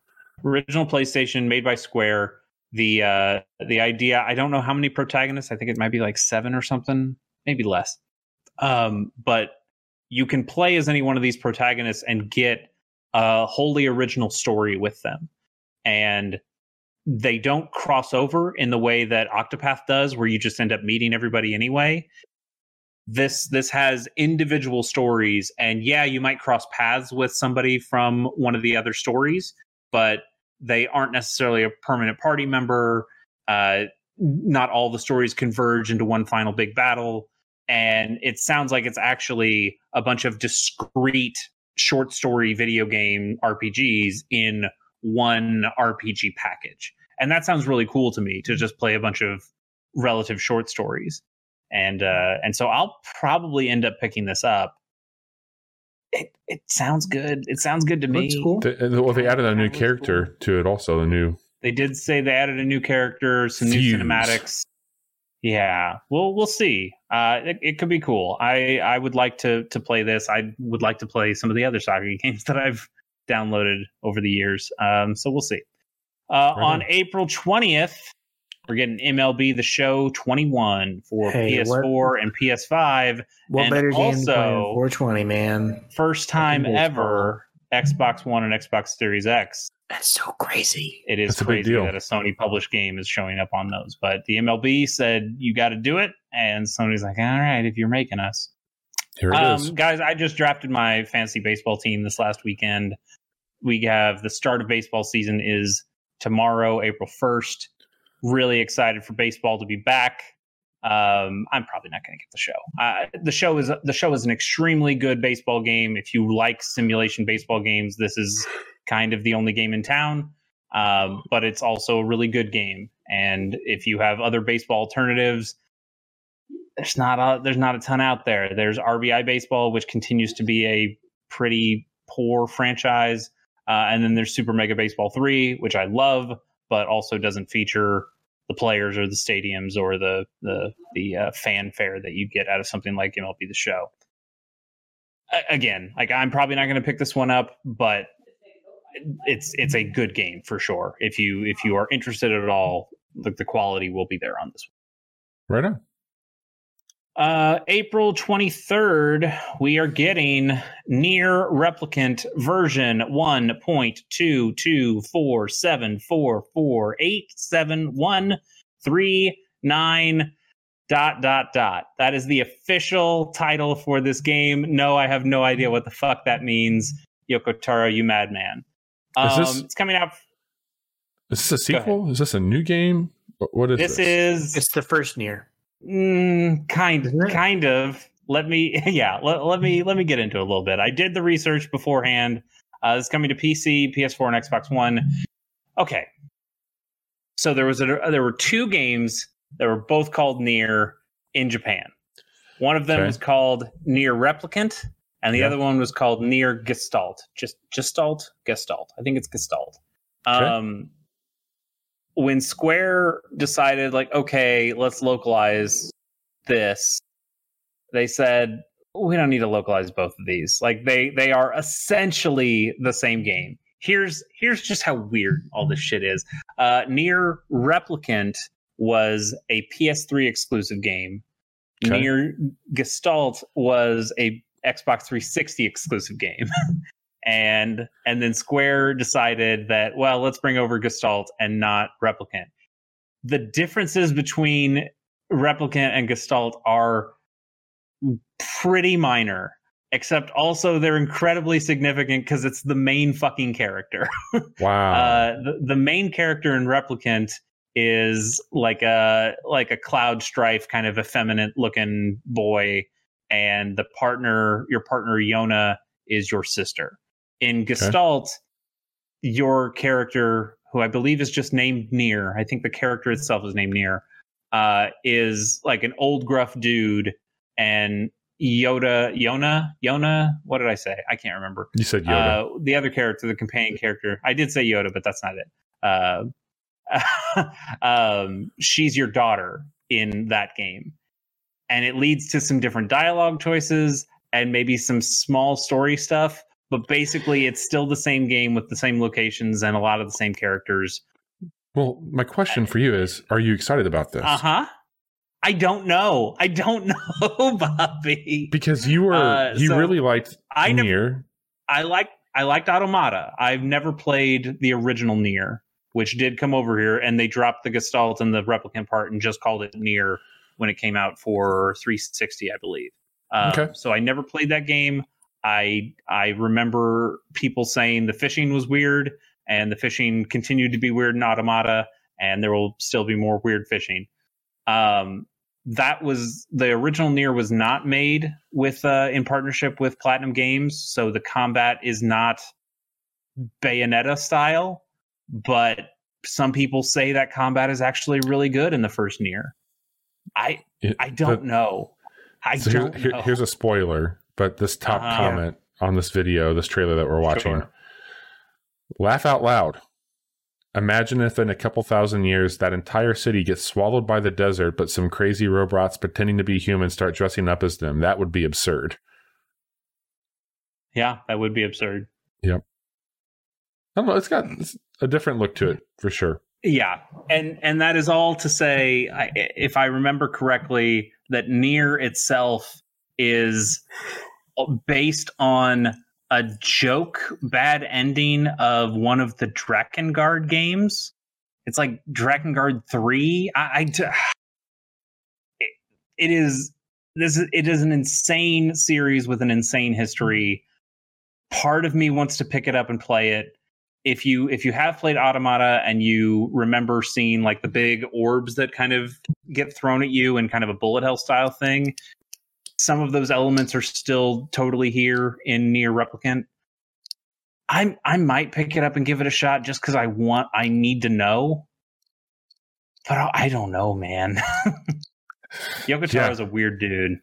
Original PlayStation made by Square. The uh the idea, I don't know how many protagonists, I think it might be like 7 or something, maybe less. Um but you can play as any one of these protagonists and get a wholly original story with them. And they don't cross over in the way that Octopath does, where you just end up meeting everybody anyway this this has individual stories. And yeah you might cross paths with somebody from one of the other stories but they aren't necessarily a permanent party member. Uh, not all the stories converge into one final big battle. And it sounds like it's actually a bunch of discrete short story video game rpgs in one rpg package. And that sounds really cool to me to just play a bunch of relative short stories and uh, and so I'll probably end up picking this up. It it sounds good. It sounds good to me. Cool. well, they added a new character cool. to it, also the new. They did say they added a new character, some Fuse. new cinematics. Yeah, well, we'll see. Uh, it, it could be cool. I I would like to to play this. I would like to play some of the other soccer games that I've downloaded over the years. Um, so we'll see. Uh, right. On April twentieth, we're getting MLB The Show 21 for hey, PS4 what, and PS5. What and better game also 420, man? First time ever Xbox One and Xbox Series X. That's so crazy. It is That's crazy that a Sony published game is showing up on those. But the MLB said you got to do it, and Sony's like, all right, if you're making us. Here it um, is. Guys, I just drafted my fantasy baseball team this last weekend. We have the start of baseball season is tomorrow, April 1st really excited for baseball to be back. Um, I'm probably not going to get the show. Uh, the show is the show is an extremely good baseball game. If you like simulation baseball games, this is kind of the only game in town. Um, but it's also a really good game. And if you have other baseball alternatives, there's not a there's not a ton out there. There's RBI baseball, which continues to be a pretty poor franchise, uh, and then there's Super Mega Baseball three, which I love but also doesn't feature the players or the stadiums or the the the uh, fanfare that you get out of something like MLB the Show. A- again, like I'm probably not going to pick this one up, but it's it's a good game for sure. If you if you are interested at all, the, the quality will be there on this one. Right on. Uh, April 23rd, we are getting NieR Replicant version 1.22444871339 dot dot dot. That is the official title for this game. No, I have no idea what the fuck that means. Yoko Taro, you madman. Um, this, it's coming out. Is this a sequel? Is this a new game? What is this? This is it's the first NieR. Mm, kind kind of. Let me yeah. Let, let me let me get into it a little bit. I did the research beforehand. Uh, it's coming to PC, PS4, and Xbox One. Okay. So there was a, there were two games that were both called NieR in Japan. One of them okay. was called NieR Replicant, and the yeah. other one was called NieR Gestalt. Just Gestalt, Gestalt. I think it's Gestalt. Okay. Um, when Square decided, like, okay, let's localize this, they said we don't need to localize both of these. Like they they are essentially the same game. Here's here's just how weird all this shit is. Uh, NieR Replicant was a PS3 exclusive game Okay. NieR Gestalt was a Xbox 360 exclusive game. and and then Square decided that well, let's bring over Gestalt and not Replicant. The differences between Replicant and Gestalt are pretty minor, except also they're incredibly significant because it's the main fucking character. Wow. Uh, the, the main character in Replicant is like a like a cloud strife kind of effeminate looking boy, and the partner your partner Yona is your sister. In Gestalt, your character, who I believe is just named Nier, I think the character itself is named Nier, uh, is like an old gruff dude, and Yoda, Yona, Yona, what did I say? I can't remember. you said Yoda. Uh, the other character, the companion character, I did say Yoda, but that's not it. Uh, um, she's your daughter in that game, and it leads to some different dialogue choices and maybe some small story stuff. But basically, it's still the same game with the same locations and a lot of the same characters. well, my question for you is: Are you excited about this? Uh huh. I don't know. I don't know, Bobby. Because you were Uh, you so really liked I Nier. I like I liked Automata. I've never played the original Nier, which did come over here, and they dropped the Gestalt and the replicant part and just called it Nier when it came out for 360, I believe. Um, Okay. So I never played that game. I I remember people saying the fishing was weird, and the fishing continued to be weird in Automata, and there will still be more weird fishing. Um, that was the original NieR was not made with uh, in partnership with Platinum Games, so the combat is not Bayonetta style, but some people say that combat is actually really good in the first NieR. I It- I don't the- know. I so don't here- know. here's a spoiler, but this top Uh-huh. comment on this video, this trailer that we're watching, Sure. laugh out loud. Imagine if in a couple thousand years that entire city gets swallowed by the desert, but some crazy robots pretending to be humans start dressing up as them. That would be absurd. Yeah, that would be absurd. Yep. I don't know. It's got a different look to it for sure. Yeah, and and that is all to say, I, if I remember correctly, that NieR itself is based on a joke bad ending of one of the Drakengard games. It's like Drakengard three. I, I it, it is this is it is an insane series with an insane history. Part of me wants to pick it up and play it if you if you have played automata and you remember seeing like the big orbs that kind of get thrown at you and kind of a bullet hell style thing some of those elements are still totally here in NieR Replicant i i might pick it up and give it a shot just because i want i need to know but i, I don't know man yoko Yeah. is a weird dude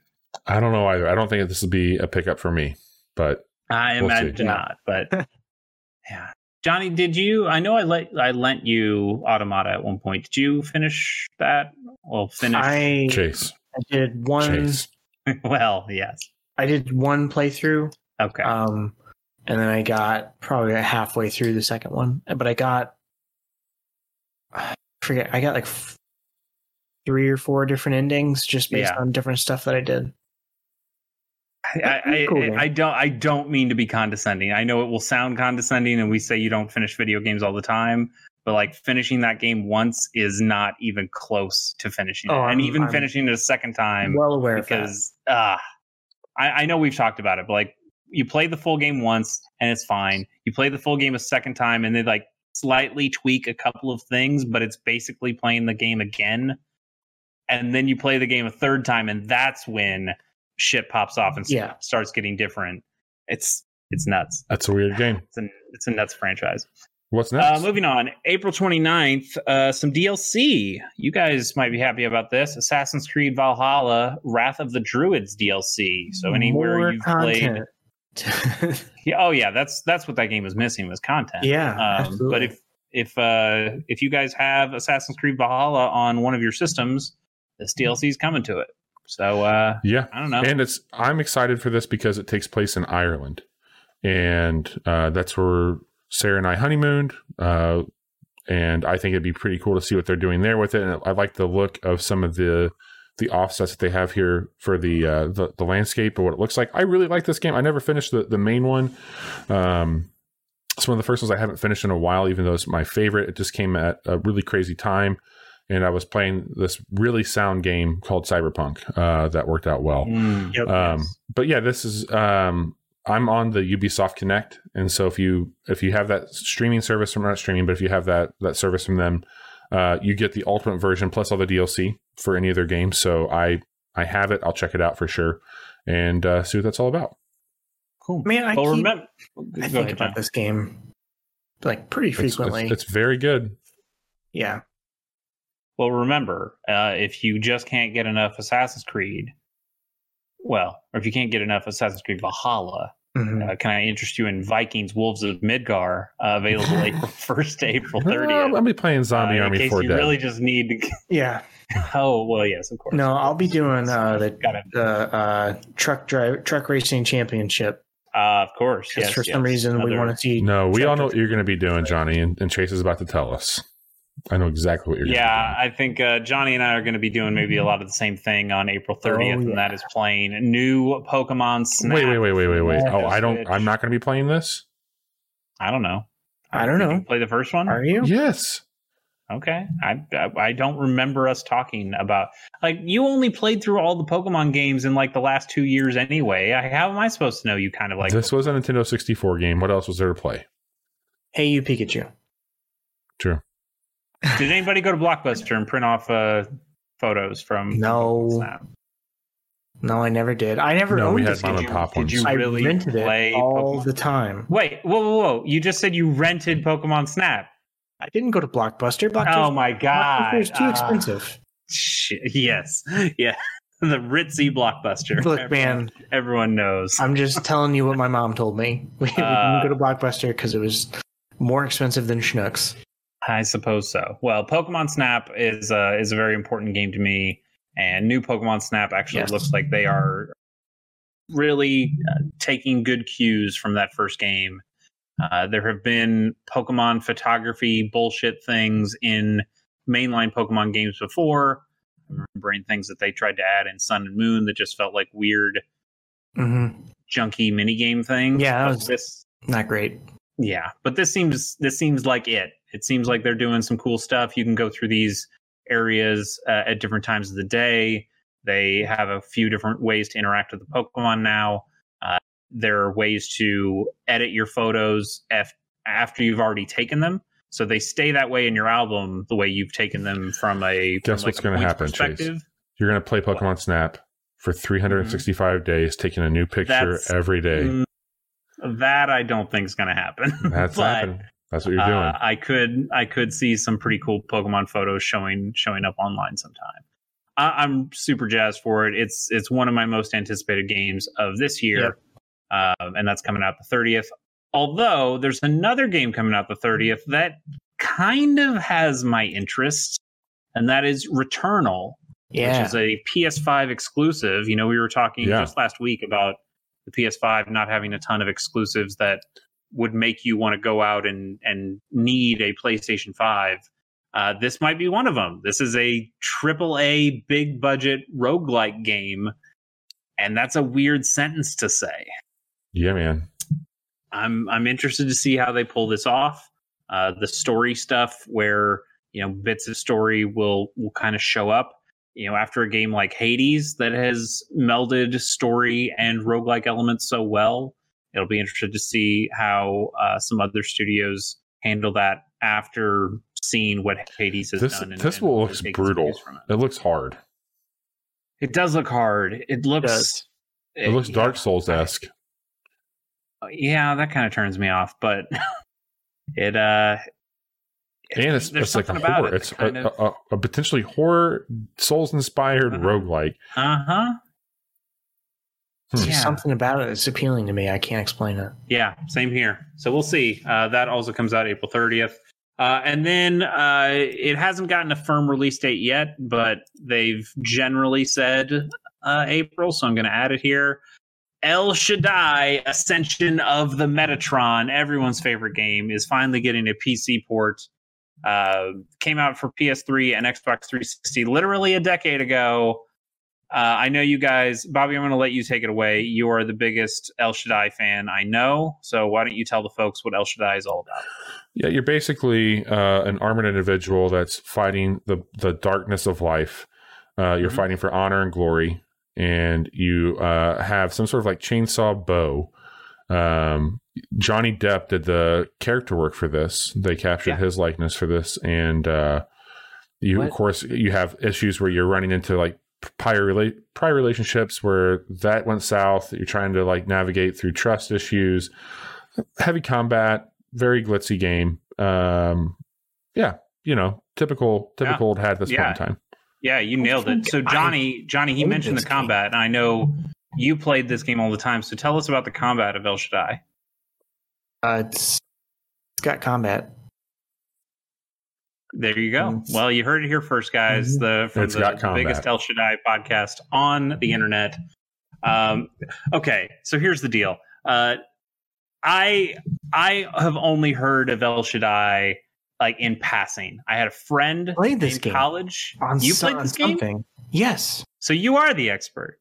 I don't know either. I don't think this will be a pickup for me, but I We'll imagine Yeah. not, but yeah. Johnny, did you? I know I let I lent you Automata at one point. Did you finish that? Well, finish. I Chase, I did one. Chase. well, yes. I did one playthrough, Okay. um, and then I got probably halfway through the second one. But I got, I forget, I got like f- three or four different endings just based Yeah. on different stuff that I did. I, I, Cool, I. I don't. I don't mean to be condescending. I know it will sound condescending, and we say you don't finish video games all the time. But like finishing that game once is not even close to finishing it, Oh, and I'm- even I'm finishing it a second time. well aware of that. because uh, I, I know we've talked about it, but like you play the full game once and it's fine. You play the full game a second time and they like slightly tweak a couple of things, but it's basically playing the game again. And then you play the game a third time, and that's when shit pops off and Yeah. starts getting different. It's it's nuts. That's a weird game. It's a it's a nuts franchise. What's Uh, moving on, April 29th, uh, some DLC. You guys might be happy about this. Assassin's Creed Valhalla, Wrath of the Druids DLC. So anywhere More you've played, yeah, oh yeah, that's that's what that game was missing was content. yeah, Um, absolutely. but if if uh, if you guys have Assassin's Creed Valhalla on one of your systems, this DLC is coming to it. So uh, yeah, I don't know. and it's I'm excited for this because it takes place in Ireland, and uh, that's where Sarah and I honeymooned. Uh, and I think it'd be pretty cool to see what they're doing there with it. And I like the look of some of the the offsets that they have here for the uh, the, the landscape or what it looks like. I really like this game. I never finished the the main one. Um, it's one of the first ones I haven't finished in a while, even though it's my favorite. It just came at a really crazy time, and I was playing this really sound game called Cyberpunk uh, that worked out well. Mm, Yep. Um, yes. but yeah, this is um, I'm on the Ubisoft Connect, and so if you if you have that streaming service from not streaming, but if you have that that service from them, uh, you get the ultimate version plus all the DLC for any of their games. So I I have it. I'll check it out for sure and uh, see what that's all about. cool. Man, I well, keep- remember, I think ahead, about John. this game like pretty It's- it's- frequently. it's very good. yeah. Well, remember, uh, if you just can't get enough Assassin's Creed, well, or if you can't get enough Assassin's Creed Valhalla, Mhm. uh, can I interest you in Vikings Wolves of Midgard, uh, available April 1st to April Uh, 30th? I'll be playing Zombie uh, in Army case 4 you Dead. really just need to. Yeah. Oh, well, yes, of course. No, I'll be doing uh, the the uh, truck drive truck racing championship. Uh, of course. Yes, for some yes. reason we want to see. no, we all know what you're going to be doing, Johnny, and, and Chase is about to tell us. I know exactly what you're going to Yeah, I think uh, Johnny and I are going to be doing maybe a lot of the same thing on April 30th, Oh, and that is playing new Pokemon Snap. Wait, wait, wait, wait, wait, wait. Oh, I don't. I'm not going to be playing this. I don't know. I don't Did you know. play the first one? Are you? Yes. Okay, I, I I don't remember us talking about like you only played through all the Pokemon games in like the last two years anyway. I, how am I supposed to know you kind of like? this was a Nintendo 64 game. What else was there to play? Hey, you Pikachu. True. Did anybody go to Blockbuster and print off uh, photos from? No. Snap? No, I never did. I never No, owned we this had mom game. and pop did ones. you I really rented play it all Pokemon? the time. Wait, whoa, whoa, whoa! You just said you rented Pokemon Snap. I didn't go to Blockbuster. Blockbuster Oh my god! is too Ah, expensive. shit. Yes, yeah. The ritzy Blockbuster. Look, Everyone- man, everyone knows. I'm just telling you what my mom told me. We, we Uh, didn't go to Blockbuster because it was more expensive than Schnucks. I suppose so. Well, Pokemon Snap is uh, is a very important game to me, and new Pokemon Snap actually Yes. looks like they are really uh, taking good cues from that first game. Uh, there have been Pokemon photography bullshit things in mainline Pokemon games before. I'm remembering things that they tried to add in Sun and Moon that just felt like weird, hmm junky minigame things. Yeah, that But was- this Not great. yeah, but this seems this seems like it. It seems like they're doing some cool stuff. You can go through these areas uh, at different times of the day. They have a few different ways to interact with the Pokemon now. Uh, there are ways to edit your photos af- after you've already taken them, so they stay that way in your album the way you've taken them from a Guess from what's a gonna happen, Chase? You're going to play Pokemon Snap for 365 days, taking a new picture That's- every day. Mm, that I don't think is going to happen. That's happening. That's what you're doing. Uh, I could I could see some pretty cool Pokemon photos showing showing up online sometime. I, I'm super jazzed for it. It's it's one of my most anticipated games of this year, um, and that's coming out the 30th. Although there's another game coming out the 30th that kind of has my interest, and that is Returnal, Yeah. which is a PS5 exclusive. You know, we were talking Yeah. just last week about the PS5 not having a ton of exclusives that would make you want to go out and and need a PlayStation 5. Uh, this might be one of them. This is a triple A big budget roguelike game. And that's a weird sentence to say. yeah, man. I'm I'm interested to see how they pull this off. Uh, the story stuff, where you know bits of story will will kind of show up. You know, after a game like Hades that has melded story and roguelike elements so well, it'll be interesting to see how uh, some other studios handle that after seeing what Hades has This done. and- this and will looks they're taking some brutal. cues from It looks hard. It does look hard. It looks. does. It looks yeah. Dark Souls esque. yeah, that kind of turns me off, but it uh And it's, it's like a horror. it It's a, of, a, a potentially horror, Souls inspired Uh-huh. roguelike. uh-huh. Hmm. There's Yeah. something about it that's appealing to me. I can't explain it. Yeah, same here. So we'll see. Uh, that also comes out April 30th. Uh, and then uh, it hasn't gotten a firm release date yet, but they've generally said uh, April, so I'm going to add it here. El Shaddai Ascension of the Metatron, everyone's favorite game, is finally getting a PC port. Uh, came out for PS3 and Xbox 360 literally a decade ago. Uh, I know you guys, Bobby. I'm going to let you take it away. You are the biggest El Shaddai fan I know, so why don't you tell the folks what El Shaddai is all about? Yeah, you're basically uh, an armored individual that's fighting the the darkness of life. Uh, you're Mhm. fighting for honor and glory, and you uh, have some sort of like chainsaw bow. Um, Johnny Depp did the character work for this. They captured Yeah. his likeness for this, and uh, you of course you have issues where you're running into like prior rela- prior relationships where that went south. You're trying to like navigate through trust issues, heavy combat, very glitzy game. Um, yeah, you know, typical typical old hat at this Yeah. point in time. Yeah, you nailed it. So Johnny, Johnny, he mentioned the combat, and I know you played this game all the time. So tell us about the combat of El Shaddai. Uh, it's it's got combat. There you go. Well, you heard it here first, guys. Mhm. The from It's the, got the biggest El Shaddai podcast on the internet. Um, okay, so here's the deal. Uh, I I have only heard of El Shaddai like in passing. I had a friend Played this in game. college. On you played on this game, something. Yes. so you are the expert.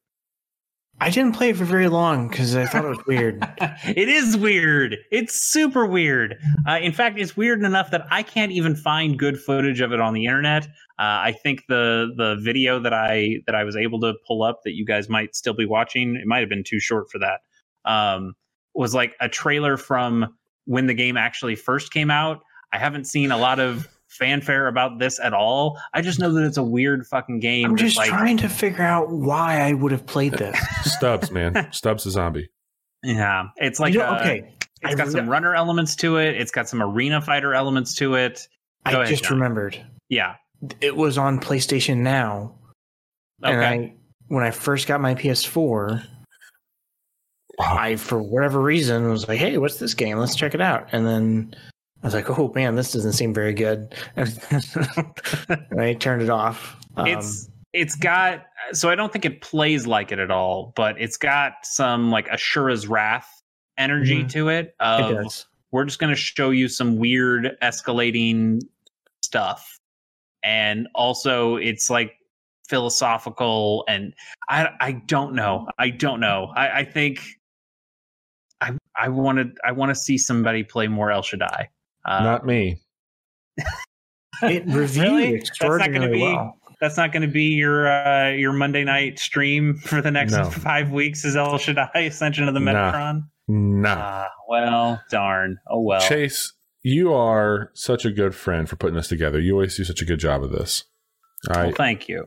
I didn't play it for very long because I thought it was weird. it is weird. It's super weird. Uh, in fact, it's weird enough that I can't even find good footage of it on the internet. Uh, I think the the video that I that I was able to pull up that you guys might still be watching, it might have been too short for that. Um, was like a trailer from when the game actually first came out. I haven't seen a lot of fanfare about this at all. I just know that it's a weird fucking game. I'm just like, trying to figure out why I would have played this. Stubbs, man, Stubbs the zombie. yeah, it's like You know, uh, okay, It's I got re- some runner elements to it. It's got some arena fighter elements to it. Go I ahead, just John. remembered Yeah. it was on PlayStation Now, Okay. and I when I first got my PS4, I for whatever reason was like, "Hey, what's this game? Let's check it out." And then I was like, "Oh man, this doesn't seem very good," and I turned it off. Um, it's it's got so I don't think it plays like it at all, but it's got some like Asura's Wrath energy Mhm. to it. it Of does. we're just going to show you some weird escalating stuff, and also it's like philosophical and I I don't know I don't know I I think I I wanted I want to see somebody play more El Shaddai. Uh, Not me. It reviewed Really? That's not extraordinarily be- well. that's not going to be your uh, your Monday night stream for the next No. five weeks. Is El Shaddai Ascension of the Nah. Metatron? Nah. Ah, well, darn. Oh well. Chase, you are such a good friend for putting this together. You always do such a good job of this. I well, thank you.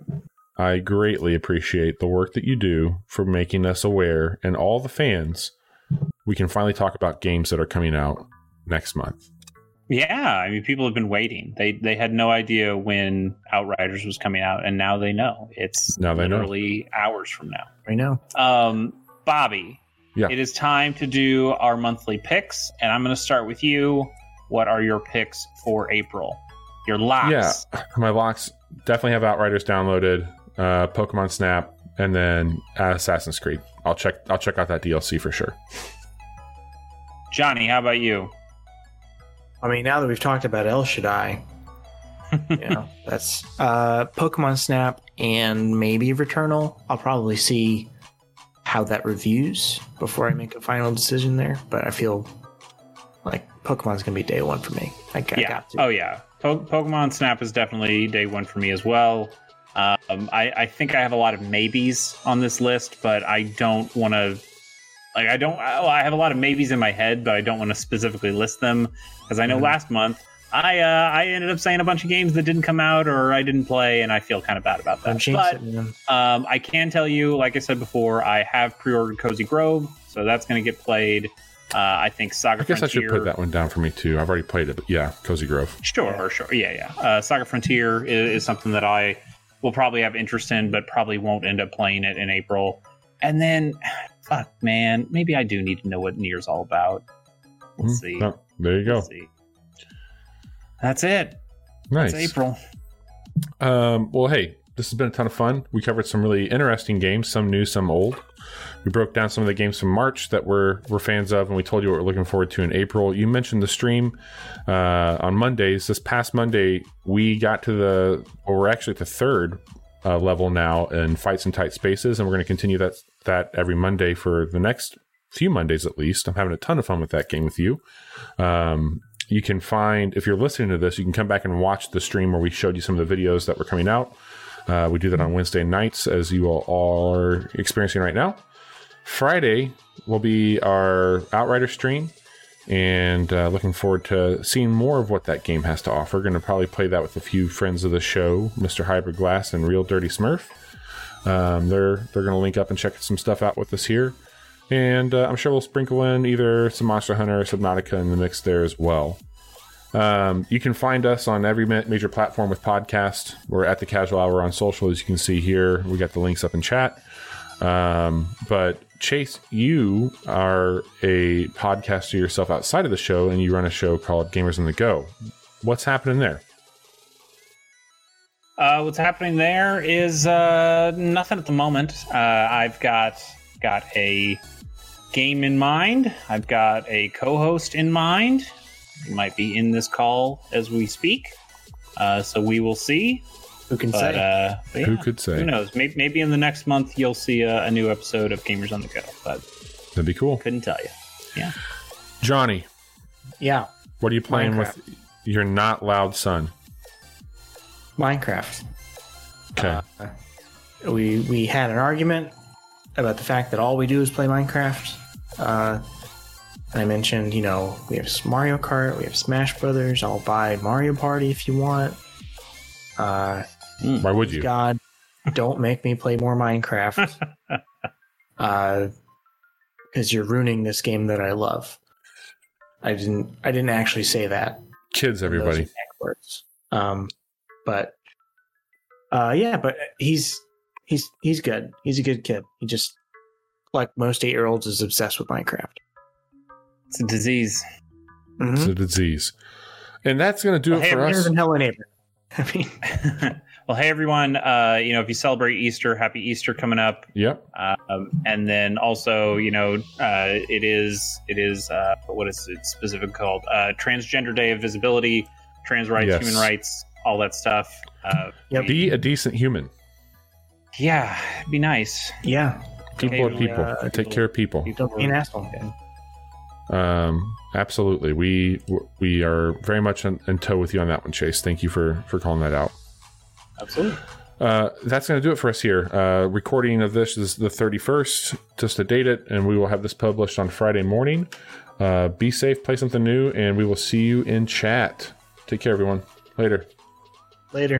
I greatly appreciate the work that you do for making us aware and all the fans. We can finally talk about games that are coming out next month. Yeah, I mean, people have been waiting. They they had no idea when Outriders was coming out, and now they know. It's Now they know. literally hours from now. I know. Um, Bobby, Yeah. it is time to do our monthly picks, and I'm going to start with you. What are your picks for April? Your locks. Yeah, my locks definitely have Outriders downloaded, uh, Pokemon Snap, and then Assassin's Creed. I'll check. I'll check out that DLC for sure. Johnny, how about you? I mean, now that we've talked about El Shaddai, you know, that's uh, Pokemon Snap and maybe Returnal. I'll probably see how that reviews before I make a final decision there. But I feel like Pokemon's gonna be day one for me. I, I yeah. got to. Oh yeah. Po- Pokemon Snap is definitely day one for me as well. Um, I, I think I have a lot of maybes on this list, but I don't want to. Like I don't. oh, I have a lot of maybes in my head, but I don't want to specifically list them because I know Mhm. last month I uh, I ended up saying a bunch of games that didn't come out or I didn't play, and I feel kind of bad about I'm that. But um, I can tell you, like I said before, I have pre-ordered Cozy Grove, so that's going to get played. Uh, I think Saga I guess I should put that one down for me too. I've already played it, but yeah, Cozy Grove. Sure, sure. Yeah, yeah. Uh, Saga Frontier is, is something that I will probably have interest in, but probably won't end up playing it in April. And then, fuck, man, maybe I do need to know what Nier's all about. We'll Hmm, see. no, there you go. That's it. Nice. It's April. Um, well, hey, this has been a ton of fun. We covered some really interesting games, some new, some old. We broke down some of the games from March that we're we're fans of, and we told you what we're looking forward to in April. You mentioned the stream uh, on Mondays. This past Monday, we got to the well, we're actually at the third uh, level now and fights in tight spaces, and we're going to continue that that every Monday for the next few Mondays at least. I'm having a ton of fun with that game with you. Um, you can find if you're listening to this, you can come back and watch the stream where we showed you some of the videos that were coming out. Uh, we do that on Wednesday nights, as you all are experiencing right now. Friday will be our Outrider stream, and uh, looking forward to seeing more of what that game has to offer. Going to probably play that with a few friends of the show, Mr. Hybrid Glass and Real Dirty Smurf. Um, they're they're going to link up and check some stuff out with us here, and uh, I'm sure we'll sprinkle in either some Monster Hunter or Subnautica in the mix there as well. Um, you can find us on every major platform with podcast. We're at the Casual Hour on social, as you can see here. We got the links up in chat. Um, but Chase, you are a podcaster yourself outside of the show, and you run a show called Gamers on the Go. What's happening there? Uh, what's happening there is uh, nothing at the moment. Uh, I've got got a game in mind. I've got a co-host in mind. He might be in this call as we speak. Uh, so we will see. Who can But, say? uh, but Who could say? Who knows? Maybe, maybe in the next month you'll see a, a new episode of Gamers on the Go. But That'd be cool. couldn't tell you. Yeah. Johnny, yeah, what are you playing with your not loud son? Minecraft. Okay. Uh, we we had an argument about the fact that all we do is play Minecraft. Uh, and I mentioned, you know, we have Mario Kart, we have Smash Brothers. I'll buy Mario Party if you want. Uh, Why would you? God, don't make me play more Minecraft. uh, because you're ruining this game that I love. I didn't. I didn't actually say that. Kids, everybody. words. Um, but uh, yeah, but he's he's he's good. He's a good kid. He just like most eight year olds is obsessed with Minecraft. It's a disease. Mhm. It's a disease. And that's going to do Well, it hey, for Better us. than Hello Neighbor. I mean, well, hey everyone. Uh, you know, if you celebrate Easter, happy Easter coming up. Yep. Um, and then also, you know, uh, it is it is uh, what is it specific called? Uh, Transgender Day of Visibility, trans rights, Yes. human rights, all that stuff. Uh, Yep. Be a decent human. yeah, be nice. yeah, People Okay, are people. uh, Take care of people. don't be an asshole. Um, absolutely. We we are very much in, in tow with you on that one, Chase. Thank you for for calling that out. Absolutely. Uh, that's going to do it for us here. Uh, recording of this is the 31st, just to date it, and we will have this published on Friday morning. Uh, be safe, play something new, and we will see you in chat. Take care, everyone. Later. Later.